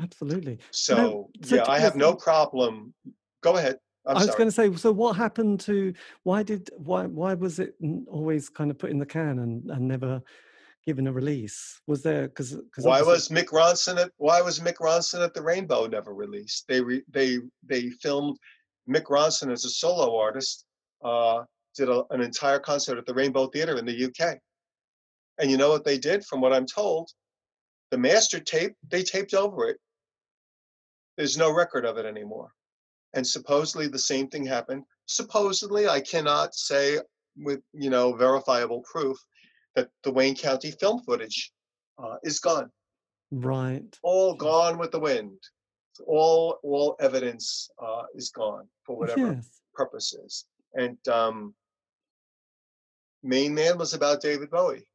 Absolutely. So, so yeah, I have no problem. Go ahead. I'm I was sorry. going to say, so what happened to why did why why was it always kind of put in the can and, and never given a release? Was there because Why was Mick Ronson at Why was Mick Ronson at the Rainbow never released? They re, they they filmed Mick Ronson as a solo artist. Uh, did a, an entire concert at the Rainbow Theatre in the UK. And you know what they did? From what I'm told, the master tape they taped over it. There's no record of it anymore. And supposedly the same thing happened. Supposedly, I cannot say with you know verifiable proof that the Wayne County film footage uh, is gone right? all gone with the wind. All all evidence uh, is gone for whatever Yes. purposes. And um, Main Man was about David Bowie,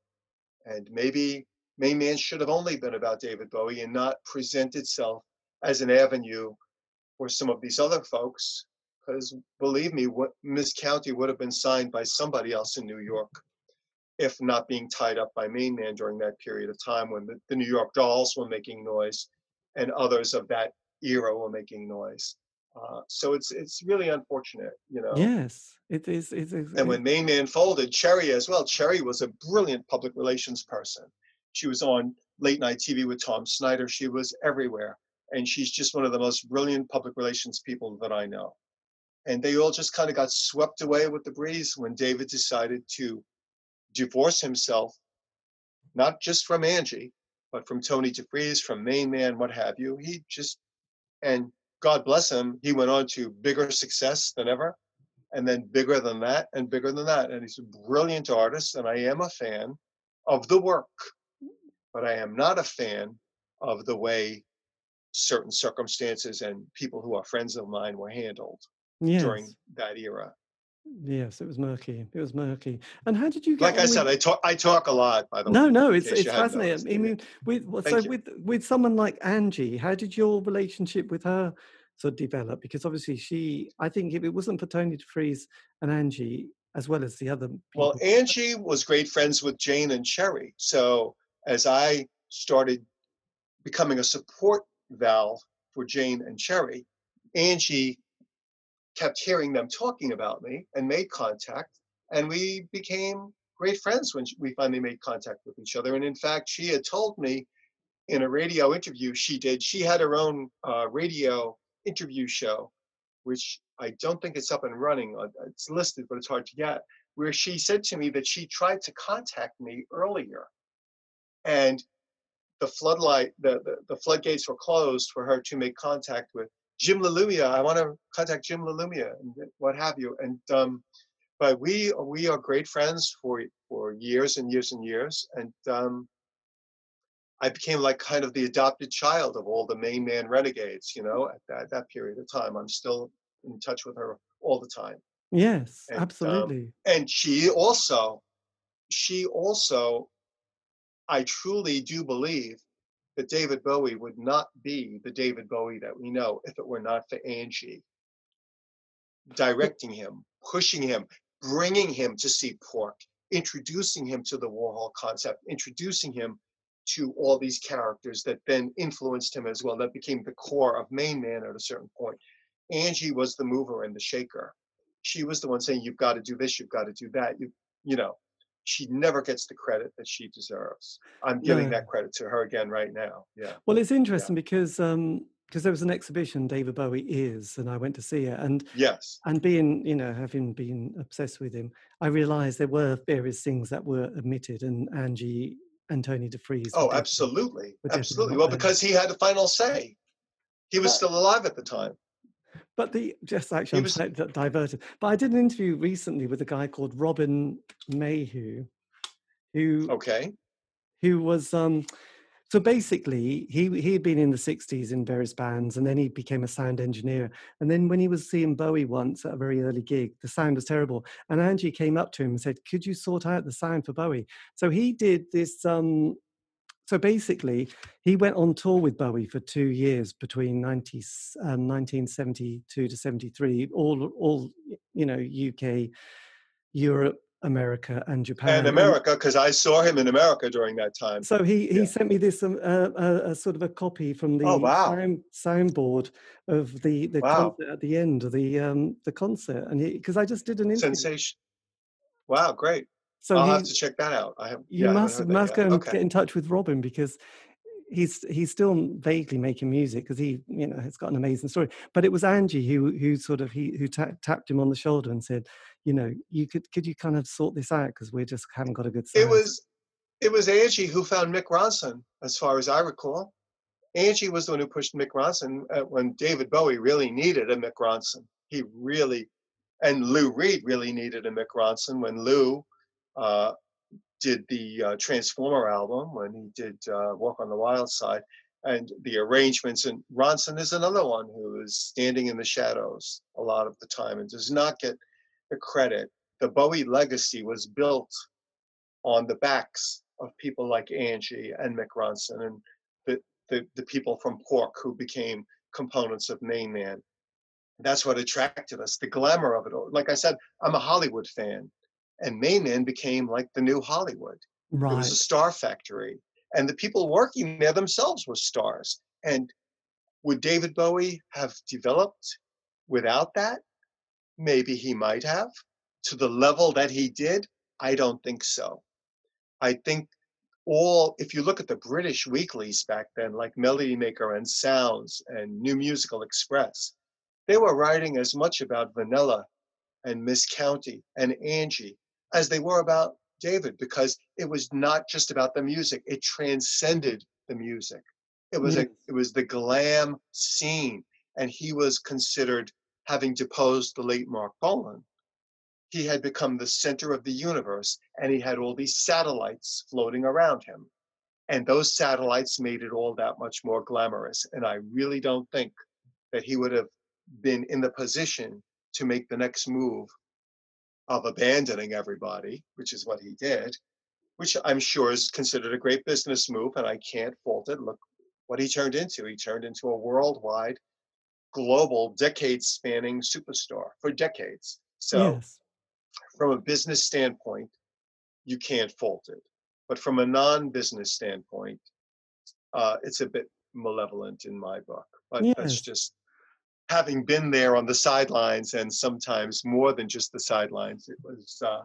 and maybe Main Man should have only been about David Bowie and not present itself as an avenue for some of these other folks. Because believe me, what Miss County would have been signed by somebody else in New York, if not being tied up by Main Man during that period of time when the, the New York Dolls were making noise, and others of that era were making noise. Uh, so it's it's really unfortunate, you know. Yes. It is. It is. And when Main Man folded, Cherry as well. Cherry was a brilliant public relations person. She was on late night TV with Tom Snyder. She was everywhere. And she's just one of the most brilliant public relations people that I know. And they all just kind of got swept away with the breeze when David decided to divorce himself, not just from Angie, but from Tony DeFries, from Main Man, what have you. He just, and God bless him, he went on to bigger success than ever and then bigger than that and bigger than that. And he's a brilliant artist, and I am a fan of the work, but I am not a fan of the way certain circumstances and people who are friends of mine were handled yes. during that era. Yes. It was murky. It was murky. And how did you get? Like I said, with- I talk I talk a lot, by the no, way. no, in it's it's fascinating. I mean, with with- so you. with with someone like Angie, how did your relationship with her sort of develop? Because obviously, she, I think, if it wasn't for Tony DeFries and Angie, as well as the other people, Well, Angie was great friends with Jane and Cherry. So as I started becoming a support valve for Jane and Cherry, Angie kept hearing them talking about me and made contact. And we became great friends when we finally made contact with each other. And in fact, she had told me in a radio interview she did, she had her own uh, radio interview show, which I don't think it's up and running. Uh, It's listed, but it's hard to get where she said to me that she tried to contact me earlier and the floodlight the, the, the floodgates were closed for her to make contact with jim lalumia. I want to contact jim lalumia and what have you. And um, but we we are great friends for for years and years and years. And um, i became like kind of the adopted child of all the main man renegades you know at that, that period of time. I'm still in touch with her all the time. Yes, and, um, absolutely, and she also she also i truly do believe that David Bowie would not be the David Bowie that we know if it were not for Angie directing him, pushing him, bringing him to see Pork, introducing him to the Warhol concept, introducing him to all these characters that then influenced him as well, that became the core of Main Man at a certain point. Angie was the mover and the shaker. She was the one saying, You've got to do this, you've got to do that. You, you know, she never gets the credit that she deserves. I'm giving that credit to her again right now. Yeah. Well, it's interesting yeah. because um, because there was an exhibition David Bowie is, and I went to see it, and yes, and being you know having been obsessed with him, I realised there were various things that were omitted, and Angie and Tony DeFries. Oh, absolutely, absolutely. Well, because he had the final say. He was still alive at the time. But the just actually, I'm was, diverted. But I did an interview recently with a guy called Robin Mayhew, who okay, who was um. So basically, he he had been in the '60s in various bands, and then he became a sound engineer. And then when he was seeing Bowie once at a very early gig, the sound was terrible. And Angie came up to him and said, "Could you sort out the sound for Bowie?" So he did this um, so basically, he went on tour with Bowie for two years between 90, um, 1972 to 73, all, all you know, UK, Europe, America, and Japan. And America, because I saw him in America during that time. So he, he yeah. sent me this um, uh, uh, a sort of a copy from the oh, wow. sound, soundboard of the the wow. concert at the end of the um, the concert, and because I just did an interview. sensation. Wow, great! So I'll have to check that out. I have. You yeah, must must go and okay. get in touch with Robin because he's he's still vaguely making music because he you know has got an amazing story. But it was Angie who who sort of he who ta- tapped him on the shoulder and said, you know, you could could you kind of sort this out because we just haven't got a good. Sound. It was it was Angie who found Mick Ronson, as far as I recall. Angie was the one who pushed Mick Ronson uh, when David Bowie really needed a Mick Ronson. He really, and Lou Reed really needed a Mick Ronson when Lou uh, did the uh, Transformer album, when he did uh, Walk on the Wild Side, and the arrangements. And Ronson is another one who is standing in the shadows a lot of the time and does not get the credit. The Bowie legacy was built on the backs of people like Angie and Mick Ronson and the, the, the people from Pork who became components of Main Man. That's what attracted us, the glamour of it all. Like I said, I'm a Hollywood fan and Main became like the new Hollywood. Right. It was a star factory, and the people working there themselves were stars. And would David Bowie have developed without that? Maybe he might have. To the level that he did, I don't think so. I think all, if you look at the British weeklies back then, like Melody Maker and Sounds and New Musical Express, they were writing as much about Vanilla and Miss County and Angie as they were about David because it was not just about the music, it transcended the music. It was mm. a, it was the glam scene, and he was considered having deposed the late Marc Bolan. He had become the center of the universe, and he had all these satellites floating around him. And those satellites made it all that much more glamorous. And I really don't think that he would have been in the position to make the next move of abandoning everybody, which is what he did, which I'm sure is considered a great business move, and I can't fault it. Look what he turned into. He turned into a worldwide, global, decade spanning superstar for decades. So, yes. from a business standpoint, you can't fault it. But from a non business standpoint, uh, it's a bit malevolent in my book. But yes. that's just having been there on the sidelines and sometimes more than just the sidelines, it was uh,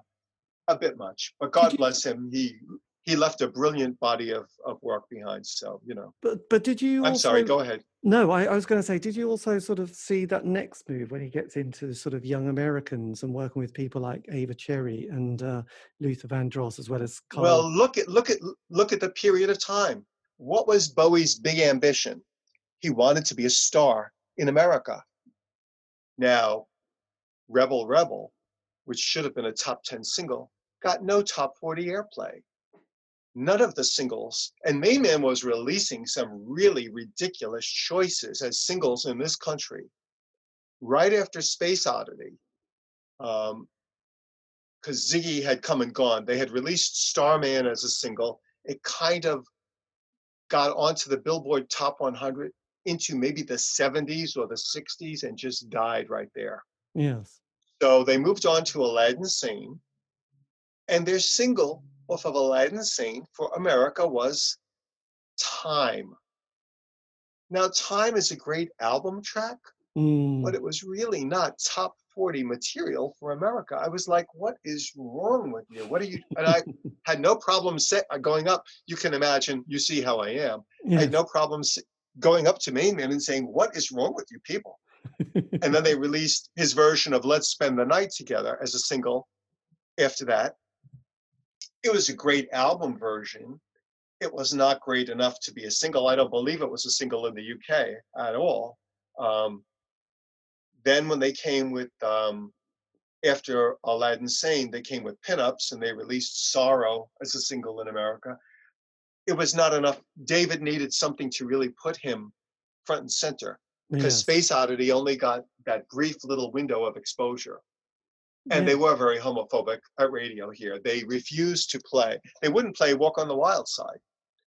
a bit much. But God bless him. He he left a brilliant body of, of work behind. So you know. But but did you? I'm also, sorry. Go ahead. No, I, I was going to say, did you also sort of see that next move when he gets into sort of young Americans and working with people like Ava Cherry and uh, Luther Vandross as well as Carl? Well, look at look at look at the period of time. What was Bowie's big ambition? He wanted to be a star in America. Now, Rebel Rebel, which should have been a top 10 single, got no top 40 airplay. None of the singles, and Main Man was releasing some really ridiculous choices as singles in this country. Right after Space Oddity, because um, Ziggy had come and gone, they had released Starman as a single. It kind of got onto the Billboard Top 100 into maybe the 70s or the 60s and just died right there. Yes. So they moved on to Aladdin Sane, and their single off of Aladdin Sane for America was Time. Now, Time is a great album track, Mm. but it was really not top 40 material for America. I was like, what is wrong with you? What are you? And I had no problem set, uh, going up. You can imagine, you see how I am. I had no problems going up to Main Man and saying, what is wrong with you people? and then they released his version of Let's Spend the Night Together as a single after that. It was a great album version. It was not great enough to be a single. I don't believe it was a single in the UK at all. Um, then when they came with um, after Aladdin Sane, they came with Pin Ups and they released Sorrow as a single in America. It was not enough. David needed something to really put him front and center because Yes. Space Oddity only got that brief little window of exposure. And Yeah. they were very homophobic at radio here. They refused to play. They wouldn't play Walk on the Wild Side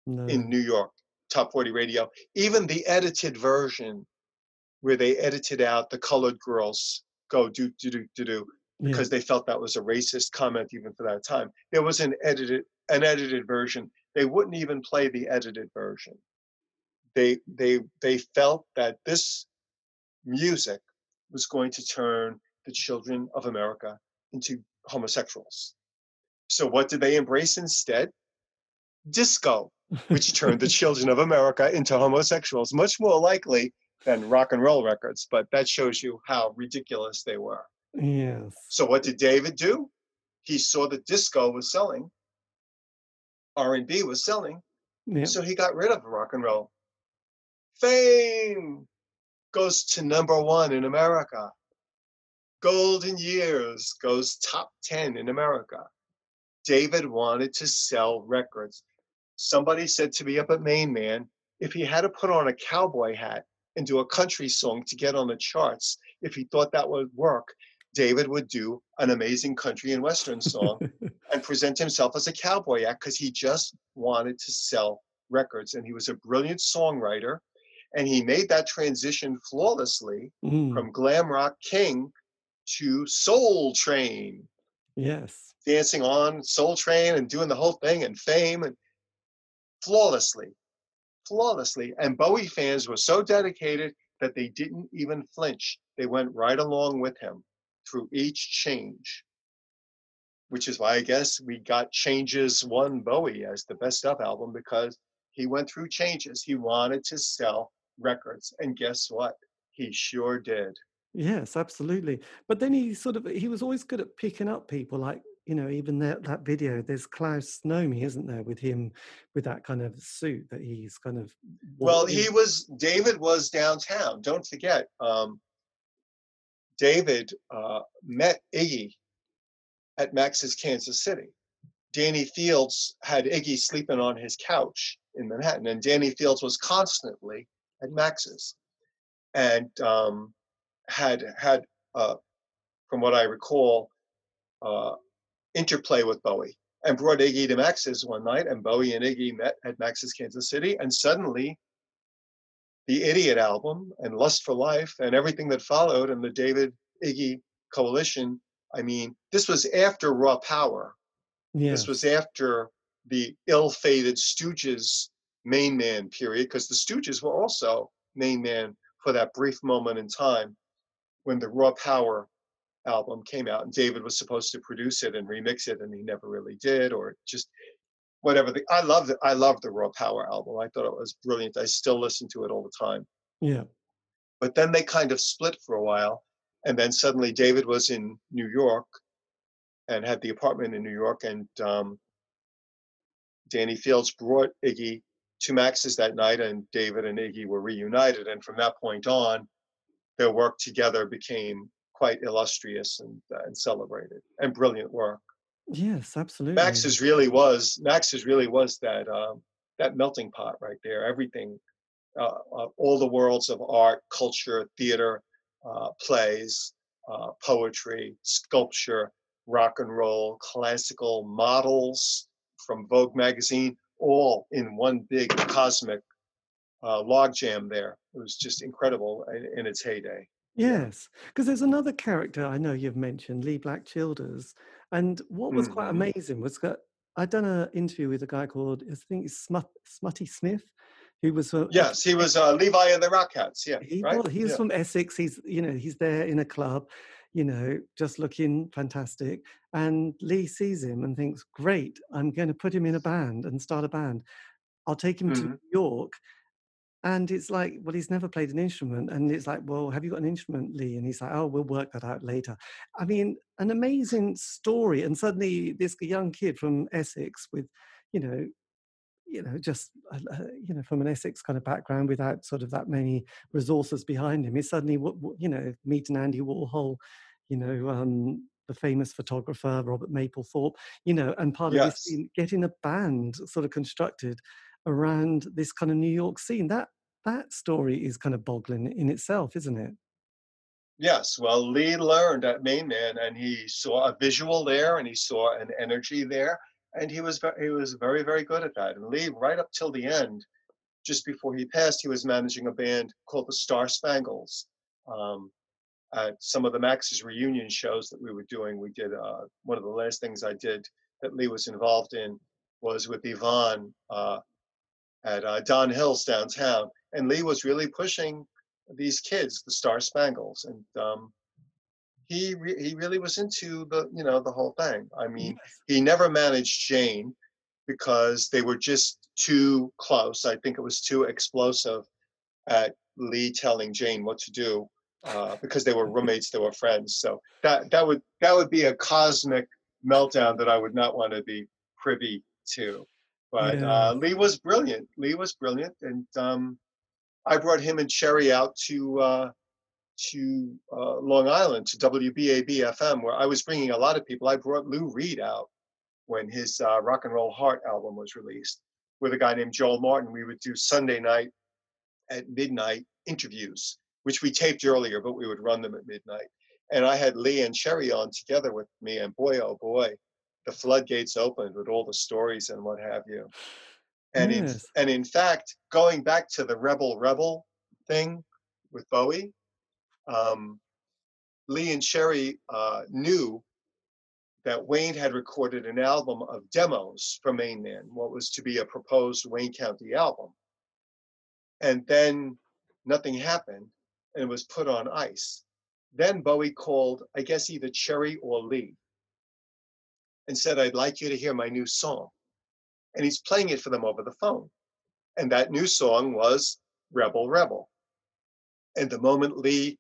no. in New York, Top 40 radio. Even the edited version where they edited out the colored girls go do do do do do Yeah. because they felt that was a racist comment even for that time. There was an edited an edited version. They wouldn't even play the edited version. They they they felt that this music was going to turn the children of America into homosexuals. So what did they embrace instead? Disco, which turned the children of America into homosexuals, much more likely than rock and roll records. But that shows you how ridiculous they were. yes. So what did David do? He saw that disco was selling, R&B was selling, Yeah. so he got rid of rock and roll. Fame goes to number one in America. Golden Years goes top 10 in America. David wanted to sell records. Somebody said to me up at Main Man, if he had to put on a cowboy hat and do a country song to get on the charts, if he thought that would work, David would do an amazing country and western song and present himself as a cowboy act because he just wanted to sell records. And he was a brilliant songwriter. And he made that transition flawlessly Mm. from glam rock king to soul train, Yes. dancing on soul train and doing the whole thing and fame and flawlessly, flawlessly. And Bowie fans were so dedicated that they didn't even flinch. They went right along with him through each change, which is why I guess we got Changes One Bowie as the best of album because he went through changes. He wanted to sell records. And guess what? He sure did. Yes, absolutely. But then he sort of he was always good at picking up people like, you know, even that that video, there's Klaus Nomi, isn't there, with him with that kind of suit that he's kind of Well, he was David was downtown. Don't forget, um, David uh, met Iggy at Max's Kansas City. Danny Fields had Iggy sleeping on his couch in Manhattan, and Danny Fields was constantly at Max's, and um, had had, uh, from what I recall, uh, interplay with Bowie, and brought Iggy to Max's one night, and Bowie and Iggy met at Max's Kansas City, and suddenly the Idiot album and Lust for Life and everything that followed and the David Iggy coalition. I mean, this was after Raw Power. yes. This was after the ill-fated Stooges main man period, because the Stooges were also main man for that brief moment in time when the Raw Power album came out, and David was supposed to produce it and remix it, and he never really did, or just whatever. The, I love it. I love the Raw Power album. I thought it was brilliant. I still listen to it all the time. yeah. But then they kind of split for a while, and then suddenly David was in New York and had the apartment in New York, and um, Danny Fields brought Iggy to Max's that night, and David and Iggy were reunited. And from that point on, their work together became quite illustrious and, uh, and celebrated, and brilliant work. Yes, absolutely. Max's really was Max's really was that um, that melting pot right there. Everything, uh, uh, all the worlds of art, culture, theater, uh, plays, uh, poetry, sculpture, rock and roll, classical models from Vogue magazine. all in one big cosmic uh, logjam there. It was just incredible in, in its heyday. Yes, because there's another character I know you've mentioned, Leee Black Childers, and what was quite Mhm. amazing was that I'd done an interview with a guy called I think it's Smut, Smutty Smith, who was uh, Yes, he was uh, Levi and the Rockats. Yeah, he right. was he's Yeah. from Essex. He's you know he's there in a club, you know, just looking fantastic. And Lee sees him and thinks, "Great, I'm going to put him in a band and start a band. I'll take him to Mhm. New York." And it's like, well, he's never played an instrument. And it's like, well, have you got an instrument, Lee? And he's like, oh, we'll work that out later. I mean, an amazing story. And suddenly, this young kid from Essex with, you know, you know, just uh, uh, you know, from an Essex kind of background, without sort of that many resources behind him, is suddenly, you know, meeting Andy Warhol, you know, um, the famous photographer Robert Mapplethorpe, you know, and part of this Yes. getting a band sort of constructed around this kind of New York scene. That that story is kind of boggling in itself, isn't it? Yes, well, Lee learned at Main Man, and he saw a visual there, and he saw an energy there, and he was he was very very good at that. And Lee, right up till the end, just before he passed, he was managing a band called the Star Spangles. Um, at some of the Max's reunion shows that we were doing, we did uh, one of the last things I did that Lee was involved in was with Yvonne uh, at uh, Don Hills downtown, and Lee was really pushing these kids, the Star Spangles, and um, he re- he really was into the you know the whole thing. I mean, he never managed Jane because they were just too close. I think it was too explosive at Lee telling Jane what to do uh, because they were roommates, they were friends. So that that would that would be a cosmic meltdown that I would not want to be privy to. But uh, Lee was brilliant. Lee was brilliant, and um, I brought him and Cherry out to uh, to uh, Long Island to WBAB FM, where I was bringing a lot of people. I brought Lou Reed out when his uh, Rock and Roll Heart album was released with a guy named Joel Martin. We would do Sunday night at midnight interviews, which we taped earlier, but we would run them at midnight. And I had Lee and Cherry on together with me, and boy, oh boy, the floodgates opened with all the stories and what have you. And in, and in fact, going back to the Rebel Rebel thing with Bowie, um, Lee and Cherry uh, knew that Wayne had recorded an album of demos for Main Man, what was to be a proposed Wayne County album. And then nothing happened and it was put on ice. Then Bowie called, I guess, either Cherry or Lee and said, I'd like you to hear my new song. And he's playing it for them over the phone. And that new song was Rebel Rebel. And the moment Lee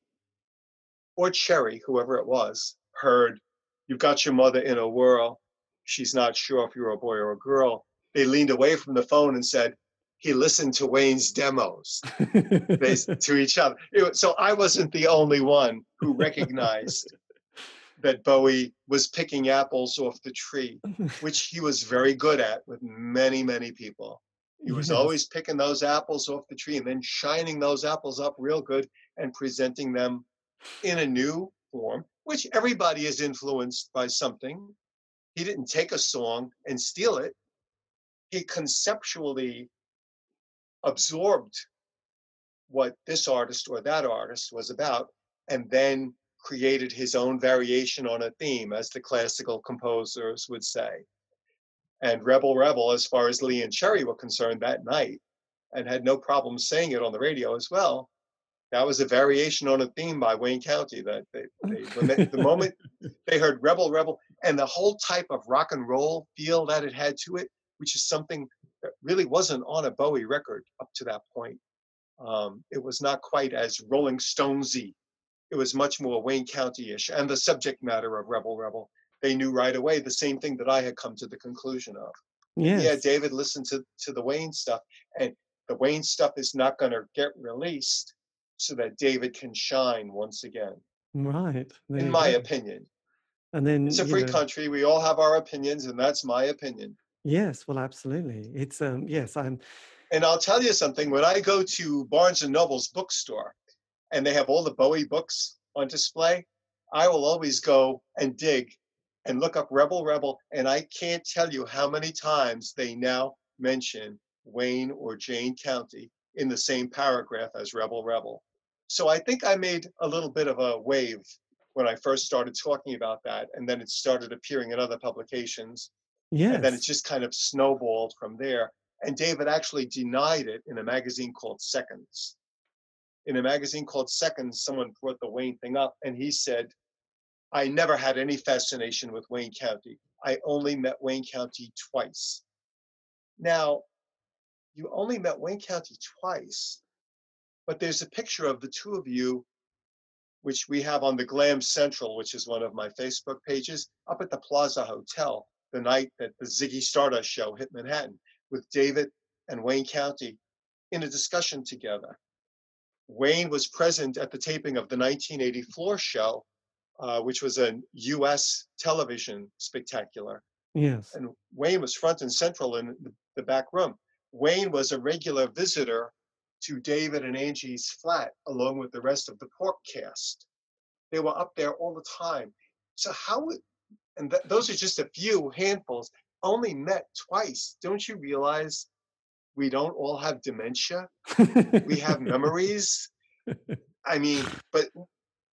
or Cherry, whoever it was, heard, You've got your mother in a whirl. She's not sure if you're a boy or a girl. They leaned away from the phone and said, He listened to Wayne's demos to each other. Was- so I wasn't the only one who recognized that Bowie was picking apples off the tree, which he was very good at with many, many people. He was Yes. always picking those apples off the tree and then shining those apples up real good and presenting them in a new form, which everybody is influenced by something. He didn't take a song and steal it. He conceptually absorbed what this artist or that artist was about and then created his own variation on a theme, as the classical composers would say. And Rebel Rebel, as far as Lee and Cherry were concerned that night, and had no problem saying it on the radio as well, that was a variation on a theme by Wayne County. That they, they, the moment they heard Rebel Rebel and the whole type of rock and roll feel that it had to it, which is something that really wasn't on a Bowie record up to that point. Um, it was not quite as Rolling Stonesy. It was much more Wayne County-ish, and the subject matter of Rebel Rebel. They knew right away the same thing that I had come to the conclusion of. yes. Yeah, David listened to to the Wayne stuff, and the Wayne stuff is not going to get released so that David can shine once again. Right. there In my go. opinion, And then it's a free know, country. We all have our opinions, and that's my opinion. Yes, well, absolutely. It's um yes, I'm And I'll tell you something. When I go to Barnes and Noble's bookstore, and they have all the Bowie books on display, I will always go and dig and look up Rebel Rebel, and I can't tell you how many times they now mention Wayne or Jane County in the same paragraph as Rebel Rebel. So I think I made a little bit of a wave when I first started talking about that, and then it started appearing in other publications, Yes. and then it just kind of snowballed from there. And David actually denied it in a magazine called Seconds. In a magazine called Seconds, someone brought the Wayne thing up, and he said, I never had any fascination with Wayne County. I only met Wayne County twice. Now, you only met Wayne County twice, but there's a picture of the two of you, which we have on the Glam Central, which is one of my Facebook pages, up at the Plaza Hotel the night that the Ziggy Stardust show hit Manhattan with David and Wayne County in a discussion together. Wayne was present at the taping of the 1980 floor show, uh, which was a US television spectacular. yes. And Wayne was front and central in the, back room. Wayne was a regular visitor to David and Angie's flat, along with the rest of the pork cast. They were up there all the time. So how would, and th- those are just a few handfuls, only met twice. Don't you realize we don't all have dementia? We have memories. I mean, but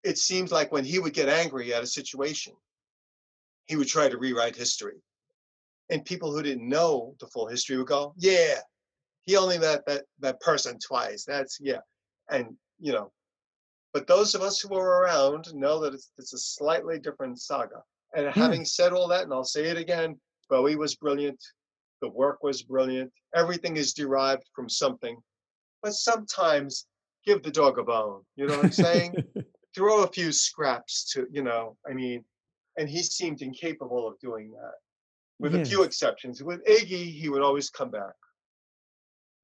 it seems like when he would get angry at a situation, he would try to rewrite history. And people who didn't know the full history would go, Yeah, he only met that, that person twice. That's, yeah. And, you know, but those of us who were around know that it's, it's a slightly different saga. And hmm. having said all that, and I'll say it again, Bowie was brilliant. The work was brilliant. Everything is derived from something. But sometimes give the dog a bone. You know what I'm saying? Throw a few scraps to, you know, I mean, and he seemed incapable of doing that, with a few exceptions. With Iggy, he would always come back.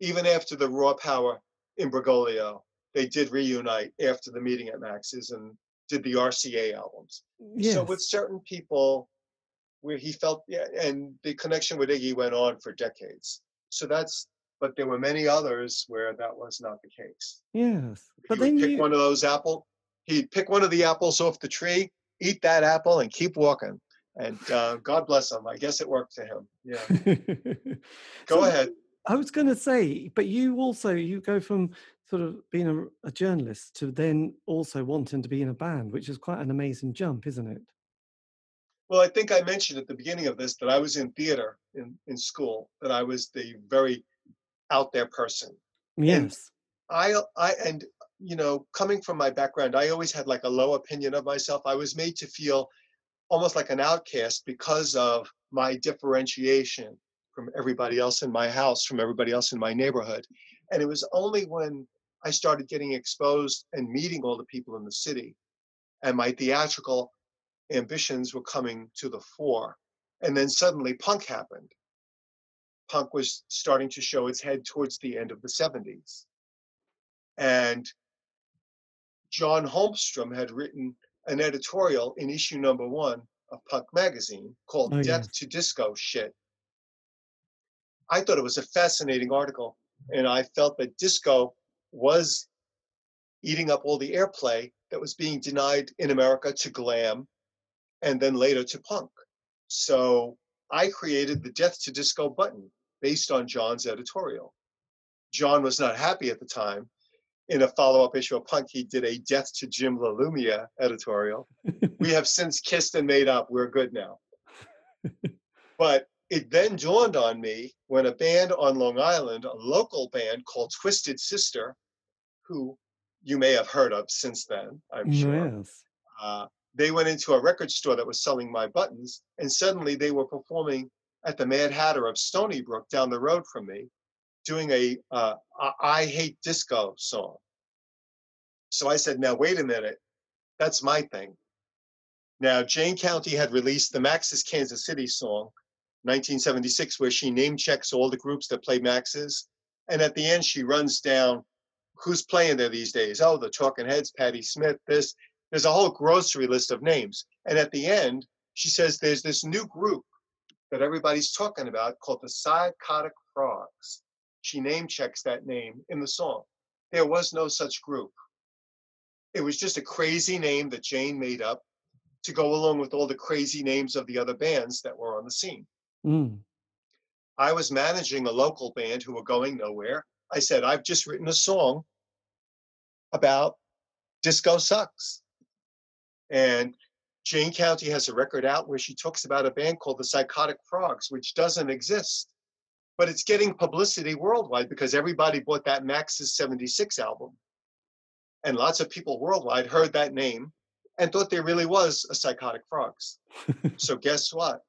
Even after the raw power in Bergoglio, they did reunite after the meeting at Max's and did the RCA albums. yes. So with certain people, where he felt, yeah, and the connection with Iggy went on for decades. So that's, but there were many others where that was not the case. yes. But then pick you. one of those apple, he'd pick one of the apples off the tree, eat that apple, and keep walking. And uh, God bless him. I guess it worked to him. Yeah. Go So, ahead. I was going to say, but you also you go from sort of being a, a journalist to then also wanting to be in a band, which is quite an amazing jump, isn't it? Well, I think I mentioned at the beginning of this that I was in theater in, in school, that I was the very out there person. Yes. I I and you know, coming from my background, I always had like a low opinion of myself. I was made to feel almost like an outcast because of my differentiation from everybody else in my house, from everybody else in my neighborhood. And it was only when I started getting exposed and meeting all the people in the city and my theatrical ambitions were coming to the fore. And then suddenly punk happened. Punk was starting to show its head towards the end of the 70s. And John Holmstrom had written an editorial in issue number one of Punk magazine called Oh, Death to Disco Shit. I thought it was a fascinating article, and I felt that disco was eating up all the airplay that was being denied in America to glam and then later to punk. So I created the Death to Disco button based on John's editorial. John was not happy at the time. In a follow up issue of Punk, he did a Death to Jim LaLumia editorial. we have since kissed and made up. We're good now. but it then dawned on me when a band on Long Island, a local band called Twisted Sister, who you may have heard of since then, I'm sure. Yes. Uh, they went into a record store that was selling my buttons, and suddenly they were performing at the Mad Hatter of Stony Brook down the road from me, doing a uh, I Hate Disco song. So I said, now wait a minute, that's my thing. Now, Jane County had released the Max's Kansas City song, 1976, where she name checks all the groups that play Max's. And at the end, she runs down who's playing there these days. Oh, the Talking Heads, Patti Smith, this. There's a whole grocery list of names. And at the end, she says there's this new group that everybody's talking about called the Psychotic Frogs. She name checks that name in the song. There was no such group. It was just a crazy name that Jane made up to go along with all the crazy names of the other bands that were on the scene. Mm. I was managing a local band who were going nowhere. I said, I've just written a song about disco sucks. And Jane County has a record out where she talks about a band called the Psychotic Frogs, which doesn't exist. But it's getting publicity worldwide because everybody bought that Max's 76 album. And lots of people worldwide heard that name and thought there really was a Psychotic Frogs. so guess what?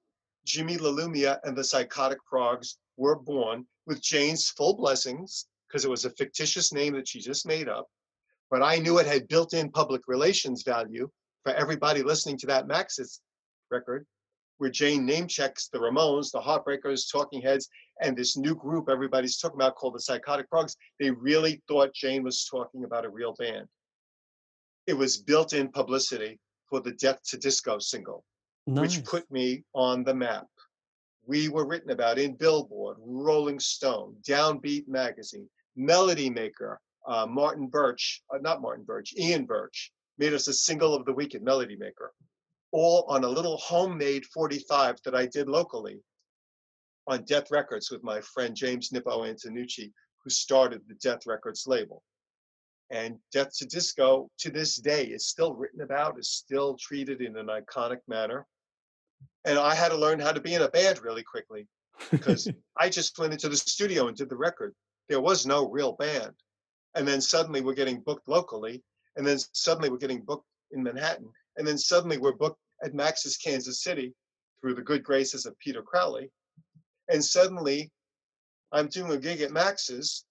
Jimmy LaLumia and the Psychotic Frogs were born with Jane's full blessings because it was a fictitious name that she just made up. But I knew it had built in public relations value for everybody listening to that Max's record, where Jane name checks the Ramones, the Heartbreakers, Talking Heads, and this new group everybody's talking about called the Psychotic Frogs. They really thought Jane was talking about a real band. It was built in publicity for the Death to Disco single, Nice. which put me on the map. We were written about in Billboard, Rolling Stone, Downbeat Magazine, Melody Maker, uh, Martin Birch, uh, not Martin Birch, Ian Birch, made us a single of the week at Melody Maker, all on a little homemade 45 that I did locally on Death Records with my friend James Nippo Antonucci, who started the Death Records label. And Death to Disco to this day is still written about, is still treated in an iconic manner. And I had to learn how to be in a band really quickly because I just went into the studio and did the record. There was no real band. And then suddenly we're getting booked locally. And then suddenly we're getting booked in Manhattan. And then suddenly we're booked at Max's Kansas City through the good graces of Peter Crowley. And suddenly I'm doing a gig at Max's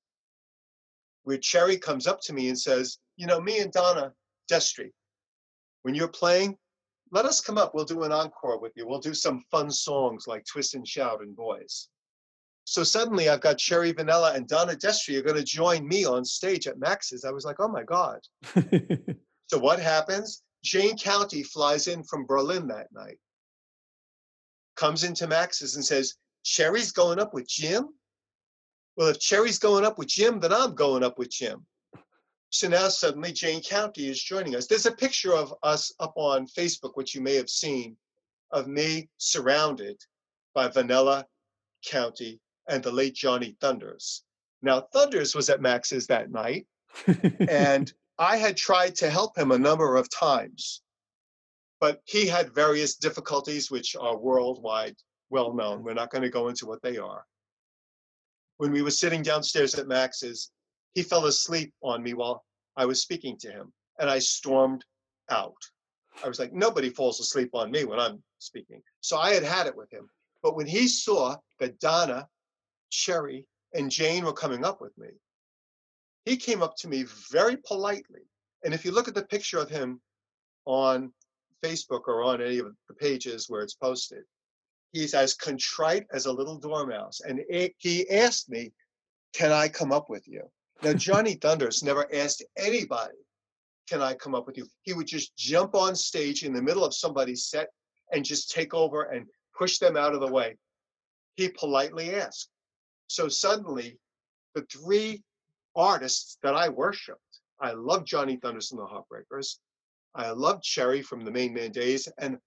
where Cherry comes up to me and says, You know, me and Donna Destry, when you're playing, let us come up. We'll do an encore with you. We'll do some fun songs like Twist and Shout and Boys. So suddenly I've got Cherry Vanilla and Donna Destry are going to join me on stage at Max's. I was like, oh my God. So what happens? Jane County flies in from Berlin that night, comes into Max's and says, Cherry's going up with Jim? Well, if Cherry's going up with Jim, then I'm going up with Jim. So now suddenly Jane County is joining us. There's a picture of us up on Facebook, which you may have seen, of me surrounded by Vanilla County and the late Johnny Thunders. Now, Thunders was at Max's that night, and I had tried to help him a number of times, but he had various difficulties, which are worldwide well known. Mm-hmm. We're not going to go into what they are. When we were sitting downstairs at Max's, he fell asleep on me while I was speaking to him, and I stormed out. I was like, nobody falls asleep on me when I'm speaking. So I had had it with him. But when he saw that Donna, Cherry, and Jane were coming up with me, he came up to me very politely. And if you look at the picture of him on Facebook or on any of the pages where it's posted, he's as contrite as a little dormouse. And he asked me, Can I come up with you? Now, Johnny Thunders never asked anybody, Can I come up with you? He would just jump on stage in the middle of somebody's set and just take over and push them out of the way. He politely asked. So suddenly, the three artists that I worshiped, I love Johnny Thunders and the Heartbreakers. I love Cherry from the Main Man Days and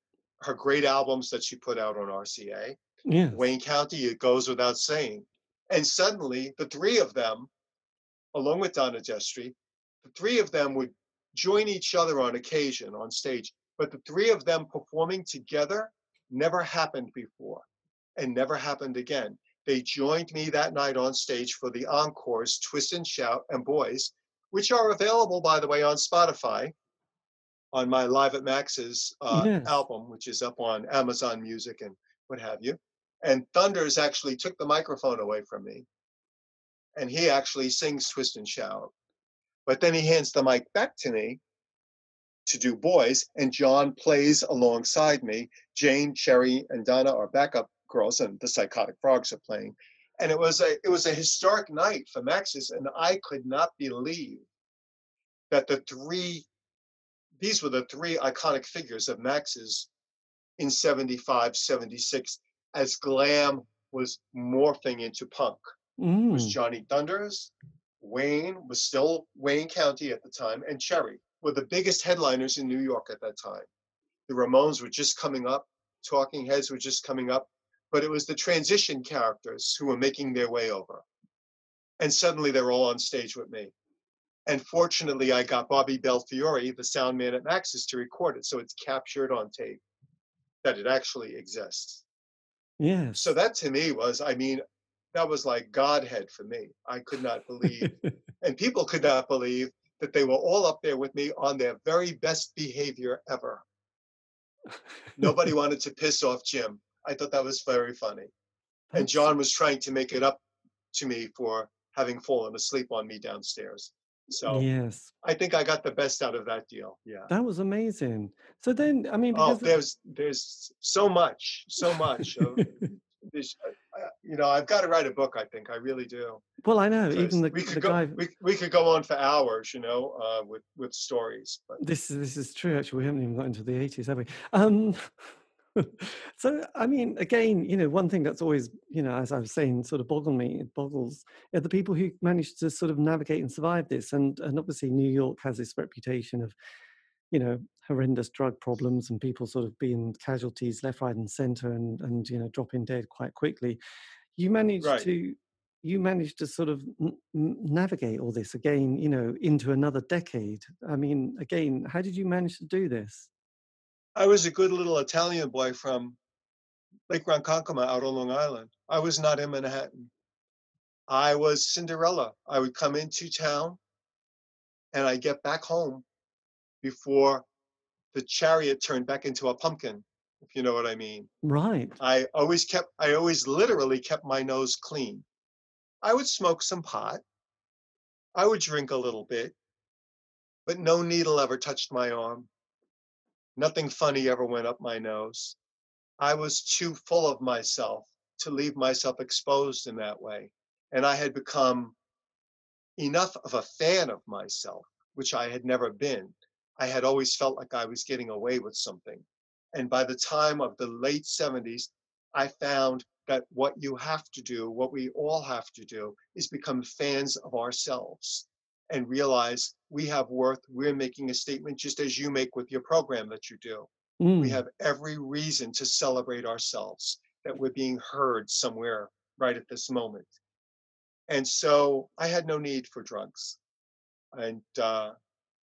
her great albums that she put out on RCA. yes. Wayne County, it goes without saying. And suddenly, the three of them, along with Donna Destry, the three of them would join each other on occasion on stage. But the three of them performing together never happened before and never happened again. They joined me that night on stage for the encores, Twist and Shout and Boys, which are available, by the way, on Spotify on my Live at Max's uh, Yes. album, which is up on Amazon Music and what have you. And Thunders actually took the microphone away from me. And he actually sings Twist and Shout. But then he hands the mic back to me to do boys, and John plays alongside me. Jane, Cherry, and Donna are backup girls, and the Psychotic Frogs are playing. And it was a it was a historic night for Max's, and I could not believe that the three these were the three iconic figures of Max's in 75, 76, as glam was morphing into punk. It was Mm. Johnny Thunders, Wayne was still Wayne County at the time, and Cherry were the biggest headliners in New York at that time. The Ramones were just coming up, Talking Heads were just coming up, but it was the transition characters who were making their way over. And suddenly they're all on stage with me. And fortunately, I got Bobby Belfiore, the sound man at Max's, to record it. So it's captured on tape that it actually exists. Yeah. So that to me was, I mean, that was like Godhead for me. I could not believe, and people could not believe that they were all up there with me on their very best behavior ever. Nobody wanted to piss off Jim. I thought that was very funny. And John was trying to make it up to me for having fallen asleep on me downstairs. So Yes. I think I got the best out of that deal. Yeah. That was amazing. So then, I mean, Oh, there's there's so much, so much. Of this, uh, you know, I've got to write a book. I think I really do. well, I know even the, we could the go guy. we, we could go on for hours, you know, uh, with with stories. But This is this is true. Actually, we haven't even got into the eighties, have we? Um, so, I mean, again, you know, one thing that's always, you know, as I was saying, sort of boggled me, it boggles, are the people who managed to sort of navigate and survive this. And and obviously, New York has this reputation of, you know, horrendous drug problems and people sort of being casualties left, right, and centre, and and you know, dropping dead quite quickly. You managed Right. to. You managed to sort of n- navigate all this again, you know, into another decade. I mean, again, how did you manage to do this? I was a good little Italian boy from Lake Ronkonkoma out on Long Island. I was not in Manhattan. I was Cinderella. I would come into town and I get back home before the chariot turned back into a pumpkin, if you know what I mean. Right. I always kept, I always literally kept my nose clean. I would smoke some pot. I would drink a little bit, but no needle ever touched my arm. Nothing funny ever went up my nose. I was too full of myself to leave myself exposed in that way. And I had become enough of a fan of myself, which I had never been. I had always felt like I was getting away with something. And by the time of the late 70s, I found that what you have to do, what we all have to do, is become fans of ourselves and realize we have worth. We're making a statement just as you make with your program that you do. Mm. We have every reason to celebrate ourselves, that we're being heard somewhere right at this moment. And so I had no need for drugs. And uh,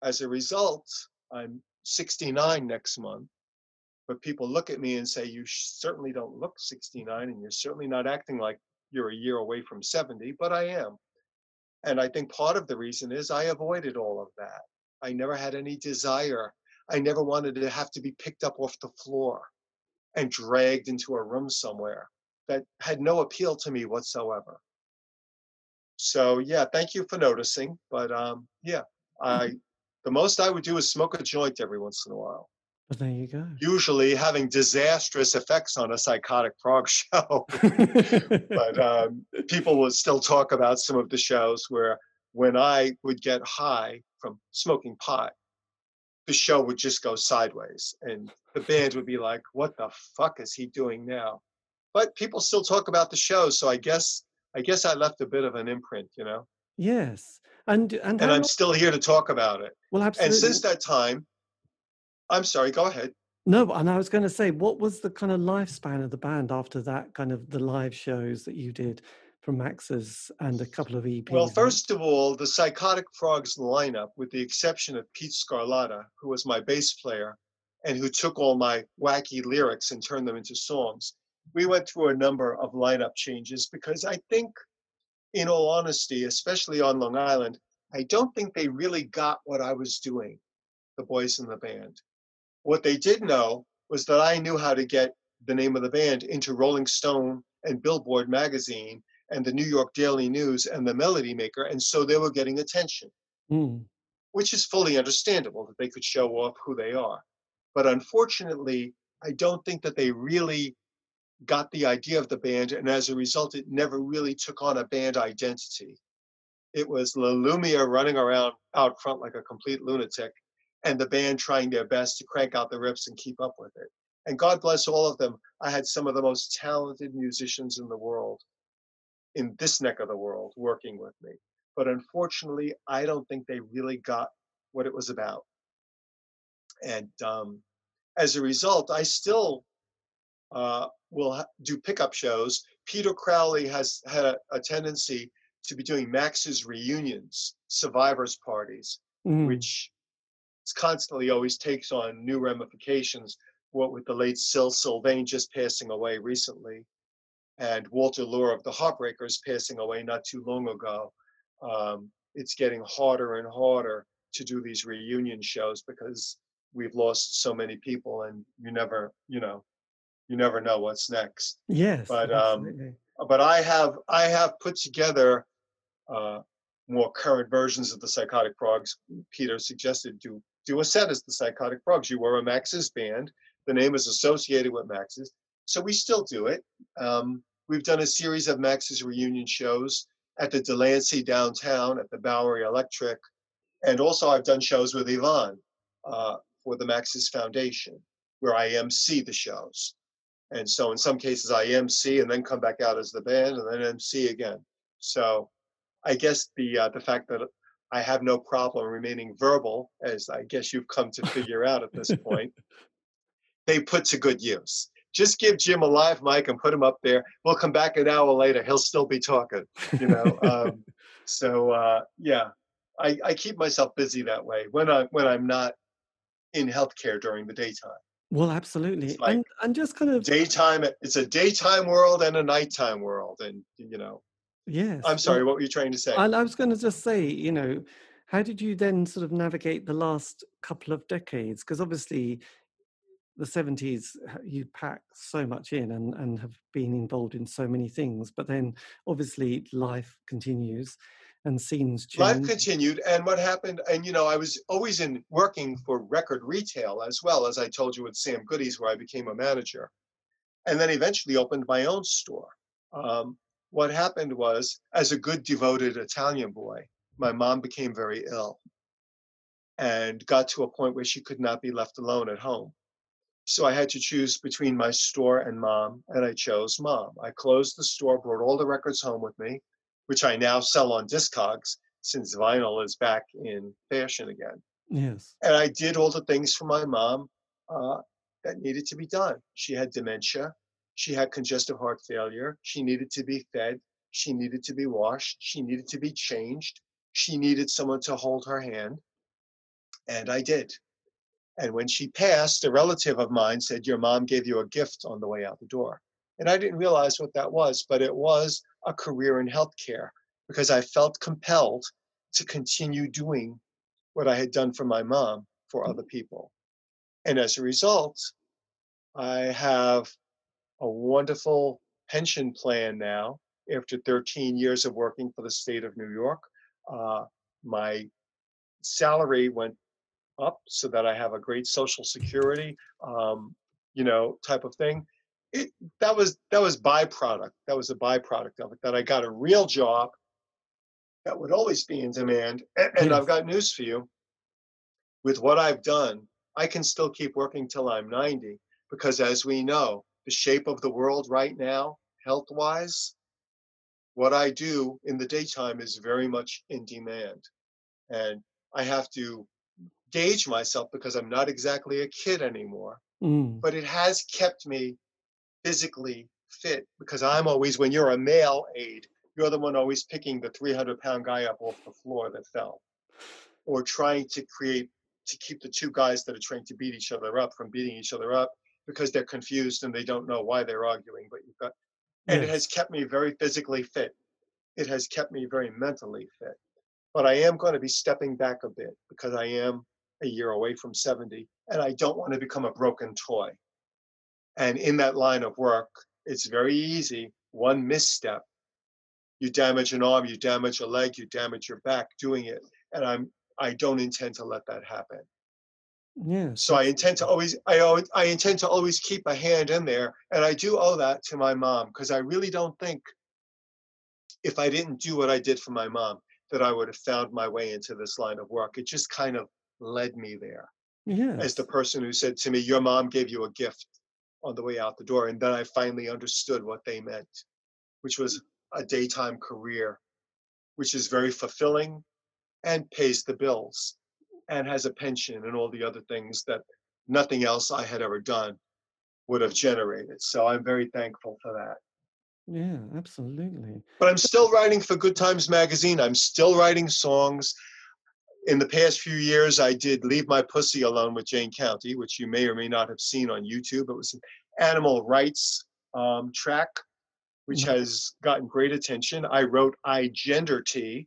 as a result, I'm 69 next month. But people look at me and say, You certainly don't look 69, and you're certainly not acting like you're a year away from 70, but I am. And I think part of the reason is I avoided all of that. I never had any desire. I never wanted to have to be picked up off the floor and dragged into a room somewhere that had no appeal to me whatsoever. So yeah, thank you for noticing. But um, yeah, I the most I would do is smoke a joint every once in a while. But there you go. Usually having disastrous effects on a psychotic frog show. but um, people will still talk about some of the shows where when I would get high from smoking pot, the show would just go sideways and the band would be like, what the fuck is he doing now? But people still talk about the show. So I guess, I guess I left a bit of an imprint, you know, yes. And and, and I'm still here to talk about it. well, absolutely. And since that time, I'm sorry, go ahead. No, and I was going to say, what was the kind of lifespan of the band after that kind of the live shows that you did from Max's and a couple of EPs? Well, first of all, the Psychotic Frogs lineup, with the exception of Pete Scarlatta, who was my bass player and who took all my wacky lyrics and turned them into songs, we went through a number of lineup changes because I think, in all honesty, especially on Long Island, I don't think they really got what I was doing, the boys in the band. What they did know was that I knew how to get the name of the band into Rolling Stone and Billboard magazine and the New York Daily News and the Melody Maker, and so they were getting attention, Mm, which is fully understandable that they could show off who they are. But unfortunately, I don't think that they really got the idea of the band, and as a result, it never really took on a band identity. It was La Lumia running around out front like a complete lunatic, and the band trying their best to crank out the riffs and keep up with it. And God bless all of them. I had some of the most talented musicians in the world, in this neck of the world, working with me. But unfortunately, I don't think they really got what it was about. And um, as a result, I still uh, will ha- do pickup shows. Peter Crowley has had a, a tendency to be doing Max's reunions, survivors parties, Mm. which constantly always takes on new ramifications. What with the late Syl Sylvain just passing away recently, and Walter Lure of the Heartbreakers passing away not too long ago, um, it's getting harder and harder to do these reunion shows because we've lost so many people, and you never, you know, you never know what's next Yes. but, um, but I have I have put together uh, more current versions of the Psychotic Frogs. Peter suggested do do a set as the Psychotic Frogs. You were a Max's band. The name is associated with Max's, so we still do it. Um, we've done a series of Max's reunion shows at the Delancey downtown, at the Bowery Electric, and also I've done shows with Yvonne uh, for the Max's Foundation, where I MC the shows. And so in some cases I MC and then come back out as the band and then MC again. So I guess the uh, the fact that I have no problem remaining verbal, as I guess you've come to figure out at this point, they put to good use. Just give Jim a live mic and put him up there. We'll come back an hour later. He'll still be talking, you know. um, so uh, yeah, I, I keep myself busy that way when I when I'm not in healthcare during the daytime. well, absolutely. like and and just kind of daytime it's a daytime world and a nighttime world and you know yes. i'm sorry what were you trying to say I, I was going to just say, you know, how did you then sort of navigate the last couple of decades? Because obviously, the 70s, you pack so much in and, and have been involved in so many things. But then obviously, life continues and scenes change. life continued and what happened and you know i was always in working for record retail as well as i told you with Sam Goody's where i became a manager and then eventually opened my own store um, what happened was as a good devoted italian boy my mom became very ill and got to a point where she could not be left alone at home So I had to choose between my store and mom, and I chose mom. I closed the store, brought all the records home with me, which I now sell on Discogs since vinyl is back in fashion again. Yes. And I did all the things for my mom uh, that needed to be done. She had dementia, she had congestive heart failure, she needed to be fed, she needed to be washed, she needed to be changed, she needed someone to hold her hand. And I did. And when she passed, a relative of mine said, Your mom gave you a gift on the way out the door. And I didn't realize what that was, but it was a career in healthcare because I felt compelled to continue doing what I had done for my mom for other people. And as a result, I have a wonderful pension plan now after 13 years of working for the state of New York. Uh, my salary went up so that I have a great social security, um, you know, type of thing. It, that was that was byproduct. That was a byproduct of it. That I got a real job that would always be in demand. And, and I've got news for you. With what I've done, I can still keep working till I'm 90 because, as we know, the shape of the world right now, health-wise, what I do in the daytime is very much in demand, and I have to gauge myself because I'm not exactly a kid anymore, Mm. but it has kept me physically fit because I'm always, when you're a male aide, you're the one always picking the 300 pound guy up off the floor that fell or trying to create, to keep the two guys that are trying to beat each other up from beating each other up because they're confused and they don't know why they're arguing. But you've got, and it has kept me very physically fit. It has kept me very mentally fit. But I am going to be stepping back a bit because I am a year away from 70 and I don't want to become a broken toy. And in that line of work, it's very easy. One misstep, you damage an arm, you damage a leg, you damage your back doing it. And I'm I don't intend to let that happen. Yes. So I intend to always I al- I intend to always keep a hand in there. And I do owe that to my mom because I really don't think if I didn't do what I did for my mom, that I would have found my way into this line of work. It just kind of led me there Yes. as the person who said to me, Your mom gave you a gift on the way out the door. And then I finally understood what they meant, which was a daytime career, which is very fulfilling and pays the bills and has a pension and all the other things that nothing else I had ever done would have generated. So I'm very thankful for that. Yeah, absolutely. But I'm still writing for Good Times Magazine. I'm still writing songs. In the past few years, I did Leave My Pussy Alone with Jane County, which you may or may not have seen on YouTube. It was an animal rights um, track, which Mhm. has gotten great attention. I wrote I Gender T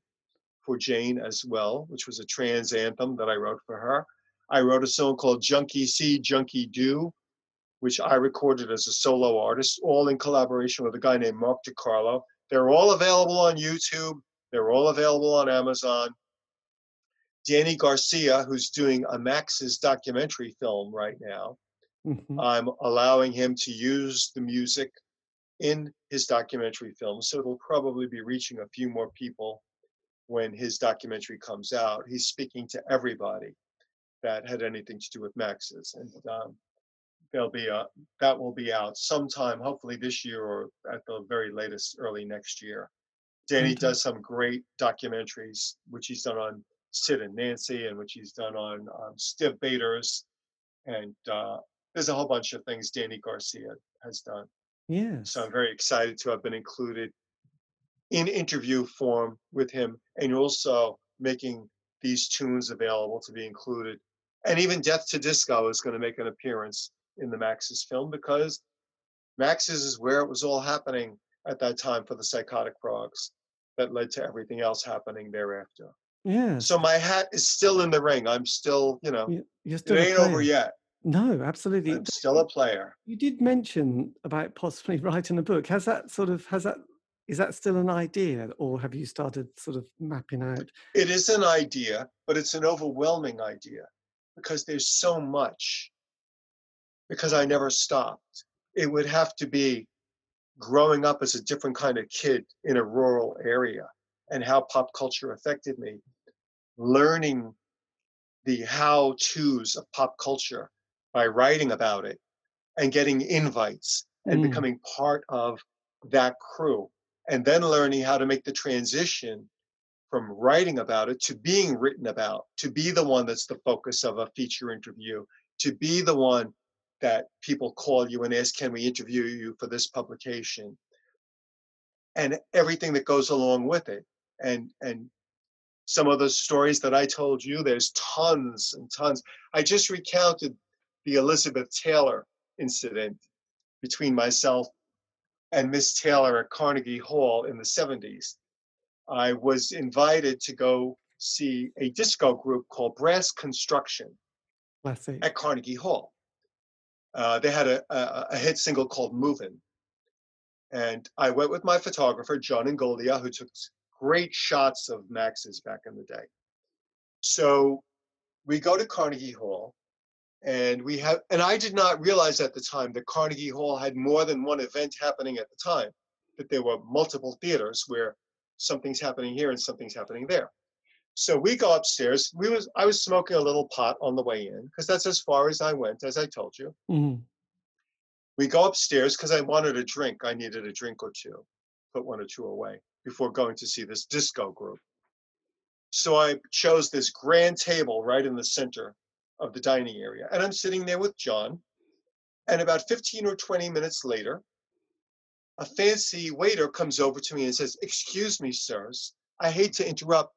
for Jane as well, which was a trans anthem that I wrote for her. I wrote a song called Junkie See, Junkie Do, which I recorded as a solo artist, all in collaboration with a guy named Mark DiCarlo. They're all available on YouTube. They're all available on Amazon. Danny Garcia, who's doing a Max's documentary film right now, Mhm. I'm allowing him to use the music in his documentary film. So it'll probably be reaching a few more people when his documentary comes out. He's speaking to everybody that had anything to do with Max's. And um, there'll be a, that will be out sometime, hopefully this year or at the very latest, early next year. Danny does some great documentaries, which he's done on Sid and Nancy, and which he's done on um, Stiv Bators, and uh, there's a whole bunch of things Danny Garcia has done. Yeah. So I'm very excited to have been included in interview form with him, and also making these tunes available to be included. And even Death to Disco is going to make an appearance in the Max's film because Max's is where it was all happening at that time for the psychotic frogs that led to everything else happening thereafter. Yes. So my hat is still in the ring. I'm still, you know, You- You're it still a ain't over yet. No, absolutely. I'm still a player. You did mention about possibly writing a book. Has that sort of has that is that still an idea, or have you started sort of mapping out? It is an idea, but it's an overwhelming idea because there's so much. Because I never stopped. It would have to be growing up as a different kind of kid in a rural area and how pop culture affected me, learning the how to's of pop culture by writing about it and getting invites and Mm. becoming part of that crew, and then learning how to make the transition from writing about it to being written about, to be the one that's the focus of a feature interview, to be the one that people call you and ask, Can we interview you for this publication? And everything that goes along with it. And and some of the stories that I told you, there's tons and tons. I just recounted the Elizabeth Taylor incident between myself and Miss Taylor at Carnegie Hall in the 70s. I was invited to go see a disco group called Brass Construction at Carnegie Hall. Uh, they had a, a, a hit single called Movin'. And I went with my photographer, John Ingoldia, who took great shots of Max's back in the day. So we go to Carnegie Hall and we have, and I did not realize at the time that Carnegie Hall had more than one event happening at the time, that there were multiple theaters where something's happening here and something's happening there. So we go upstairs. We was I was smoking a little pot on the way in because that's as far as I went, as I told you. Mhm. We go upstairs because I wanted a drink. I needed a drink or two, put one or two away before going to see this disco group. So I chose this grand table right in the center of the dining area. And I'm sitting there with John. And about 15 or 20 minutes later, a fancy waiter comes over to me and says, Excuse me, sirs, I hate to interrupt,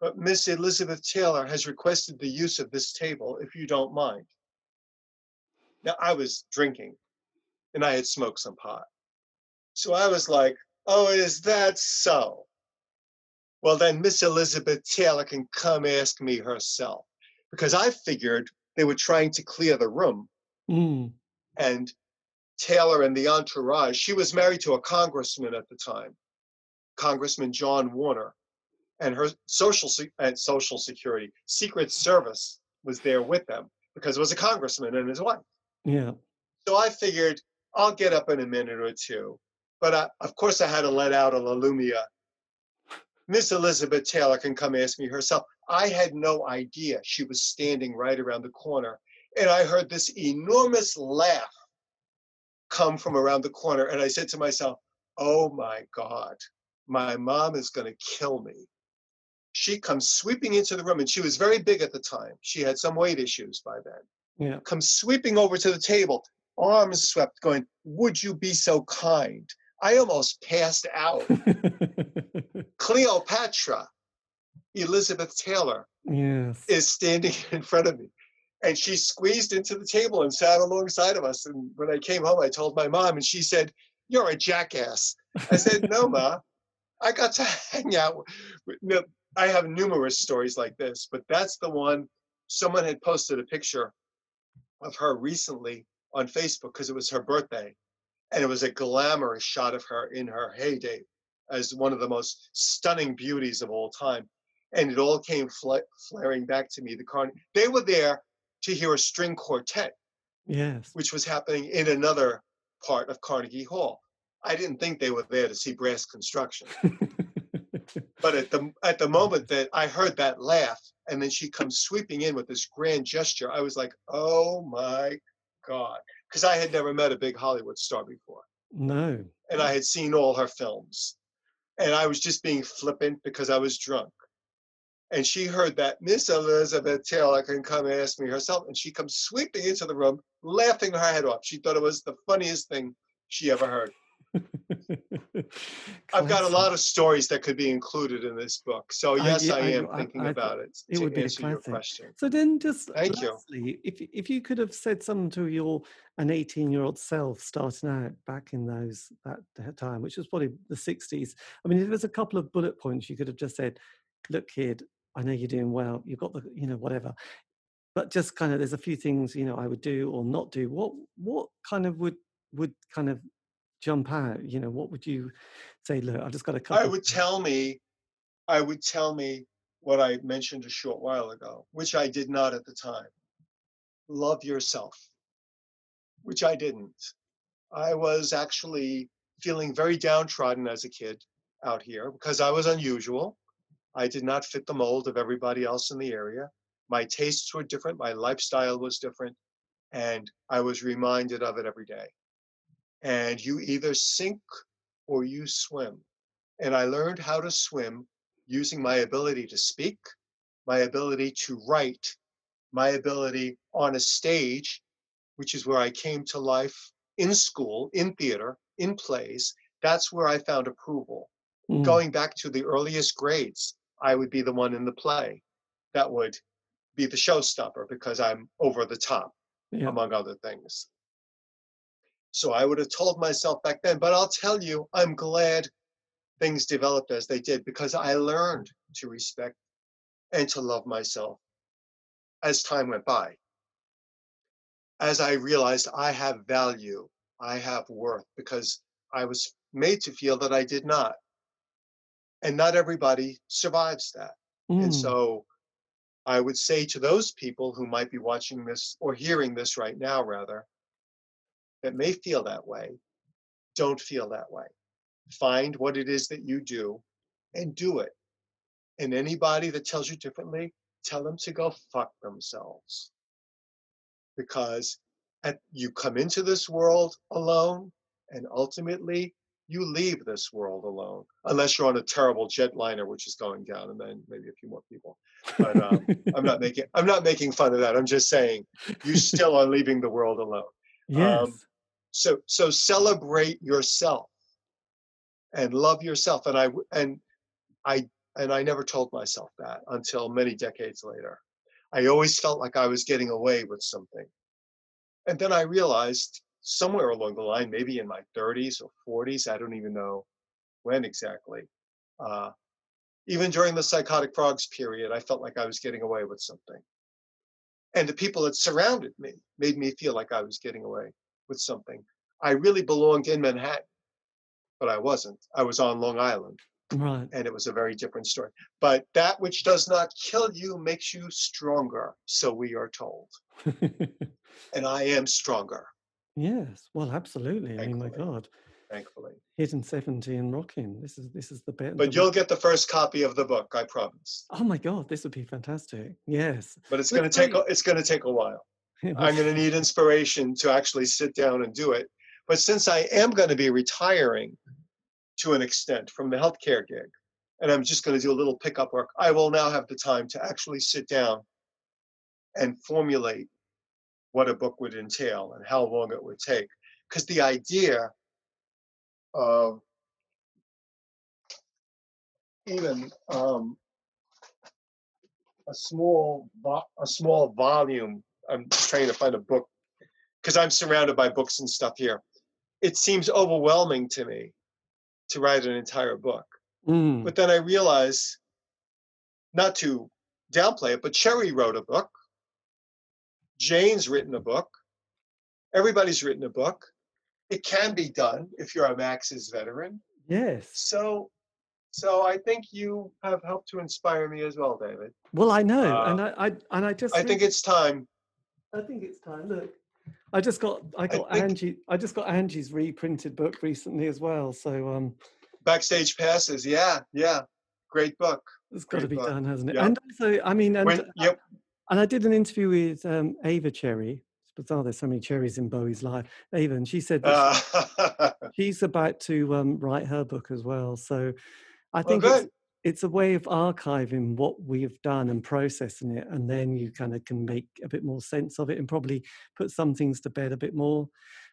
but Miss Elizabeth Taylor has requested the use of this table if you don't mind. Now, I was drinking and I had smoked some pot. So I was like, Oh, is that so? Well, then Miss Elizabeth Taylor can come ask me herself because I figured they were trying to clear the room Mm. and Taylor and the entourage. She was married to a congressman at the time, Congressman John Warner, and her social se- and social security secret service was there with them because it was a congressman and his wife. Yeah. So I figured I'll get up in a minute or two, but I, of course I had to let out a La Lumia. Miss Elizabeth Taylor can come ask me herself. I had no idea she was standing right around the corner, and I heard this enormous laugh come from around the corner, and I said to myself, "Oh my God, my mom is going to kill me." She comes sweeping into the room, and she was very big at the time. She had some weight issues by then Yeah. comes sweeping over to the table, arms swept, going, Would you be so kind? I almost passed out. Cleopatra, Elizabeth Taylor, yes. is standing in front of me. And she squeezed into the table and sat alongside of us. And when I came home, I told my mom, and she said, You're a jackass. I said, No, Ma. I got to hang out. With, no, I have numerous stories like this, but that's the one. Someone had posted a picture of her recently on Facebook because it was her birthday. And it was a glamorous shot of her in her heyday as one of the most stunning beauties of all time. And it all came fl- flaring back to me. The car, they were there to hear a string quartet, Yes. which was happening in another part of Carnegie Hall. I didn't think they were there to see brass construction. But at the at the moment that I heard that laugh, and then she comes sweeping in with this grand gesture, I was like, "Oh my god!" Because I had never met a big Hollywood star before, no. and I had seen all her films, and I was just being flippant because I was drunk. And she heard that Miss Elizabeth Taylor can come and ask me herself, and she comes sweeping into the room, laughing her head off. She thought it was the funniest thing she ever heard. I've got a lot of stories that could be included in this book. So yes, yeah, I, I- am I- thinking I- about it, it would be your classic. question. So then, just Thank you. lastly, if if you could have said something to your an eighteen year old self starting out back in those that, that time, which was probably the sixties. I mean, if there's a couple of bullet points, you could have just said, "Look, kid, I know you're doing well. You've got the, you know, whatever." But just kind of, there's a few things you know I would do or not do. What what kind of would would kind of jump out? You know, what would you say? Look, I've just got a couple. I would tell me, I would tell me what I mentioned a short while ago, which I did not at the time. Love yourself, which I didn't. I was actually feeling very downtrodden as a kid out here because I was unusual. I did not fit the mold of everybody else in the area. My tastes were different, my lifestyle was different, and I was reminded of it every day. And you either sink or you swim. And I learned how to swim using my ability to speak, my ability to write, my ability on a stage, which is where I came to life in school, in theater, in plays. That's where I found approval. Mm, Going back to the earliest grades, I would be the one in the play that would be the showstopper because I'm over the top yeah. among other things. So I would have told myself back then, but I'll tell you, I'm glad things developed as they did because I learned to respect and to love myself as time went by. As I realized I have value, I have worth because I was made to feel that I did not. And not everybody survives that. And Mm, so I would say to those people who might be watching this or hearing this right now, rather, that may feel that way, don't feel that way. Find what it is that you do and do it. And anybody that tells you differently, tell them to go fuck themselves. Because at, you come into this world alone, and ultimately you leave this world alone, unless you're on a terrible jetliner which is going down, and then maybe a few more people. But um, I'm not making I'm not making fun of that. I'm just saying you still are leaving the world alone. yes. um, So so celebrate yourself and love yourself. And i and I and I never told myself that until many decades later. I always felt like I was getting away with something. And then I realized somewhere along the line, maybe in my 30s or 40s, I don't even know when exactly. Uh, even during the psychotic frogs period, I felt like I was getting away with something. And the people that surrounded me made me feel like I was getting away with something. I really belonged in Manhattan, but I wasn't. I was on Long Island, right. and it was a very different story. But that which does not kill you makes you stronger, so we are told. And I am stronger, yes. Well, absolutely. I mean, my God, thankfully. hitting seventy and rocking. This is this is the bit. But you'll get the first copy of the book, I promise. Oh my God, this would be fantastic. Yes. But it's going to take a, it's going to take a while. I'm going to need inspiration to actually sit down and do it. But since I am going to be retiring to an extent from the healthcare gig, and I'm just going to do a little pickup work, I will now have the time to actually sit down and formulate what a book would entail and how long it would take. Because the idea of even um, a small a small volume. I'm trying to find a book because I'm surrounded by books and stuff here. It seems overwhelming to me to write an entire book. Mm. But then I realize, not to downplay it, but Cherry wrote a book. Jane's written a book. Everybody's written a book. It can be done if you're a Max's veteran. Yes. So, so I think you have helped to inspire me as well, David. Well, I know, Uh, and I, I and I just I think it's time. I think it's time. Look, I just got I got think- Angie. I just got Angie's reprinted book recently as well. So um, Backstage passes. Yeah, yeah. Great book. it's got to be book. done, hasn't it? Yeah. And also, I mean, and When, yep. And I did an interview with um, Ava Cherry. It's bizarre. There's so many cherries in Bowie's life. Ava, and she said Uh, she's about to um, write her book as well. So I well, think it's, it's a way of archiving what we've done and processing it, and then you kind of can make a bit more sense of it and probably put some things to bed a bit more,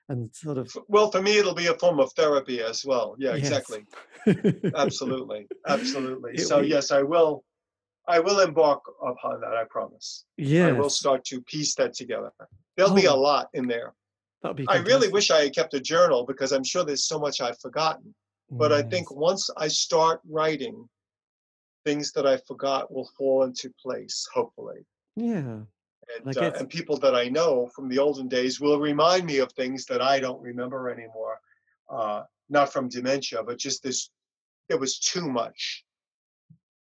and sort of Well, for me, it'll be a form of therapy as well. Yeah, Yes. exactly. Absolutely, absolutely. It So will- yes, I will. I will embark upon that. I promise. yeah, I will start to piece that together. There'll be a Oh, lot in there. that'd be. I really wish I had kept a journal because I'm sure there's so much I've forgotten. But I think once I start writing, things that I forgot will fall into place, hopefully. yeah, And, I uh, and people that I know from the olden days will remind me of things that I don't remember anymore. Uh, not from dementia, but just this, it was too much.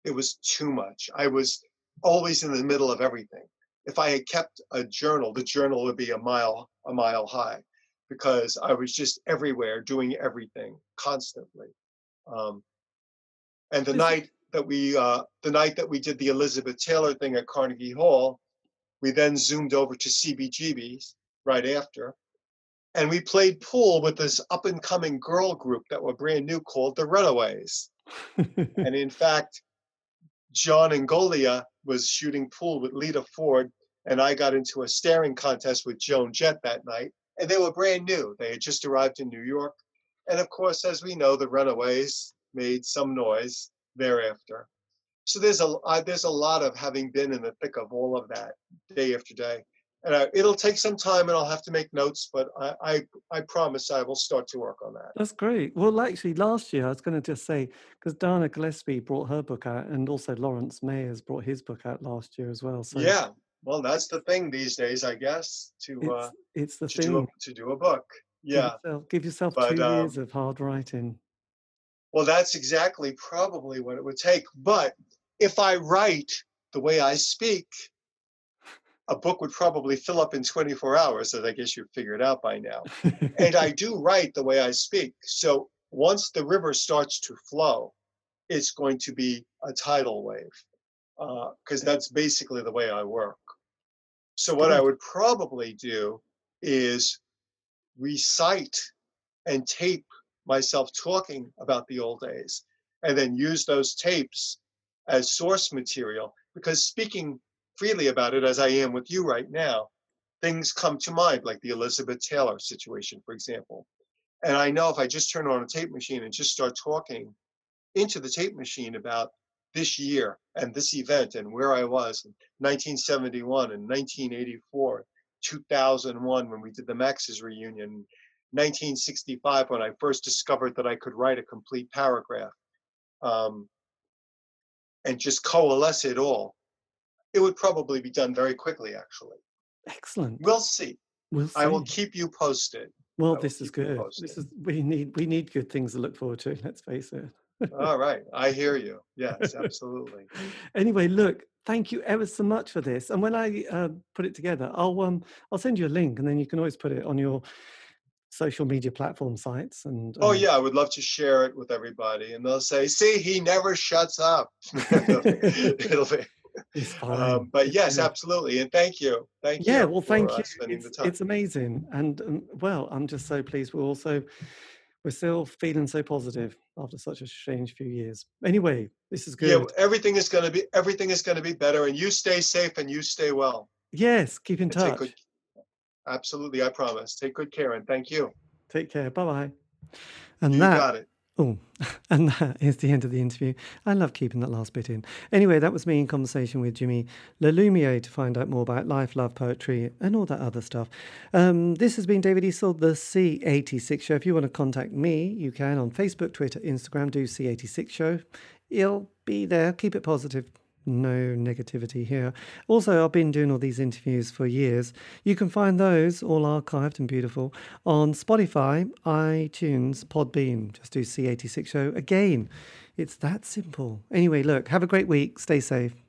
It was too much. I was always in the middle of everything. If I had kept a journal, the journal would be a mile, a mile high because I was just everywhere doing everything constantly. Um, and the night that we, uh, the night that we did the Elizabeth Taylor thing at Carnegie Hall, we then zoomed over to CBGB's right after. And we played pool with this up and coming girl group that were brand new called the Runaways. And in fact, John Angolia was shooting pool with Lita Ford, and I got into a staring contest with Joan Jett that night. And they were brand new. They had just arrived in New York. And of course, as we know, the Runaways made some noise thereafter. So there's a uh, there's a lot of having been in the thick of all of that day after day. And I, it'll take some time, and I'll have to make notes, but I, I I promise I will start to work on that. That's great. Well, actually, last year I was going to just say because Dana Gillespie brought her book out, and also Laurence Myers brought his book out last year as well. So yeah, well, that's the thing these days, I guess, to it's uh, it's the to do a, thing. to do a book. Give Yeah. yourself, give yourself But, two years um, of hard writing. Well, that's exactly probably what it would take. But if I write the way I speak, a book would probably fill up in 24 hours, as I guess you've figured out by now. and I do write the way I speak. So once the river starts to flow, it's going to be a tidal wave, uh, because that's basically the way I work. So what I would probably do is recite and tape myself talking about the old days, and then use those tapes as source material. Because speaking freely about it, as I am with you right now, things come to mind, like the Elizabeth Taylor situation, for example. And I know if I just turn on a tape machine and just start talking into the tape machine about this year and this event and where I was in 1971 and 1984, 2001 when we did the Max's reunion, 1965 when I first discovered that I could write a complete paragraph, um, and just coalesce it all, it would probably be done very quickly, actually. Excellent. We'll see. We'll see. I will keep you posted. well, this is good. This is we need we need good things to look forward to. Let's face it. All right. I hear you. Yes, absolutely. anyway, look, thank you ever so much for this. And when I uh, put it together, I'll um I'll send you a link, and then you can always put it on your social media platform sites. And Oh um, yeah, I would love to share it with everybody, and they'll say, "See, he never shuts up." it'll be, it'll be- it's fine. um, but yes, absolutely, and thank you, thank you. yeah well thank for, uh, you it's, the time. it's amazing and um, well i'm just so pleased we're also we're still feeling so positive after such a strange few years anyway this is good Yeah, everything is going to be everything is going to be better, and you stay safe and you stay well. yes keep in And touch good, Absolutely, I promise. Take good care and thank you. Take care. Bye bye. And you that got it. Oh, and that is the end of the interview. I love keeping that last bit in. Anyway, that was me in conversation with Jimmy LaLumia to find out more about life, love, poetry, and all that other stuff. Um, this has been David Eastaugh, the C86 Show. If you want to contact me, you can on Facebook, Twitter, Instagram, do C86 Show. You'll be there. Keep it positive no negativity here. Also, I've been doing all these interviews for years. You can find those all archived and beautiful on Spotify, iTunes, Podbean. Just do C86 Show again. It's that simple. Anyway, look, have a great week. Stay safe.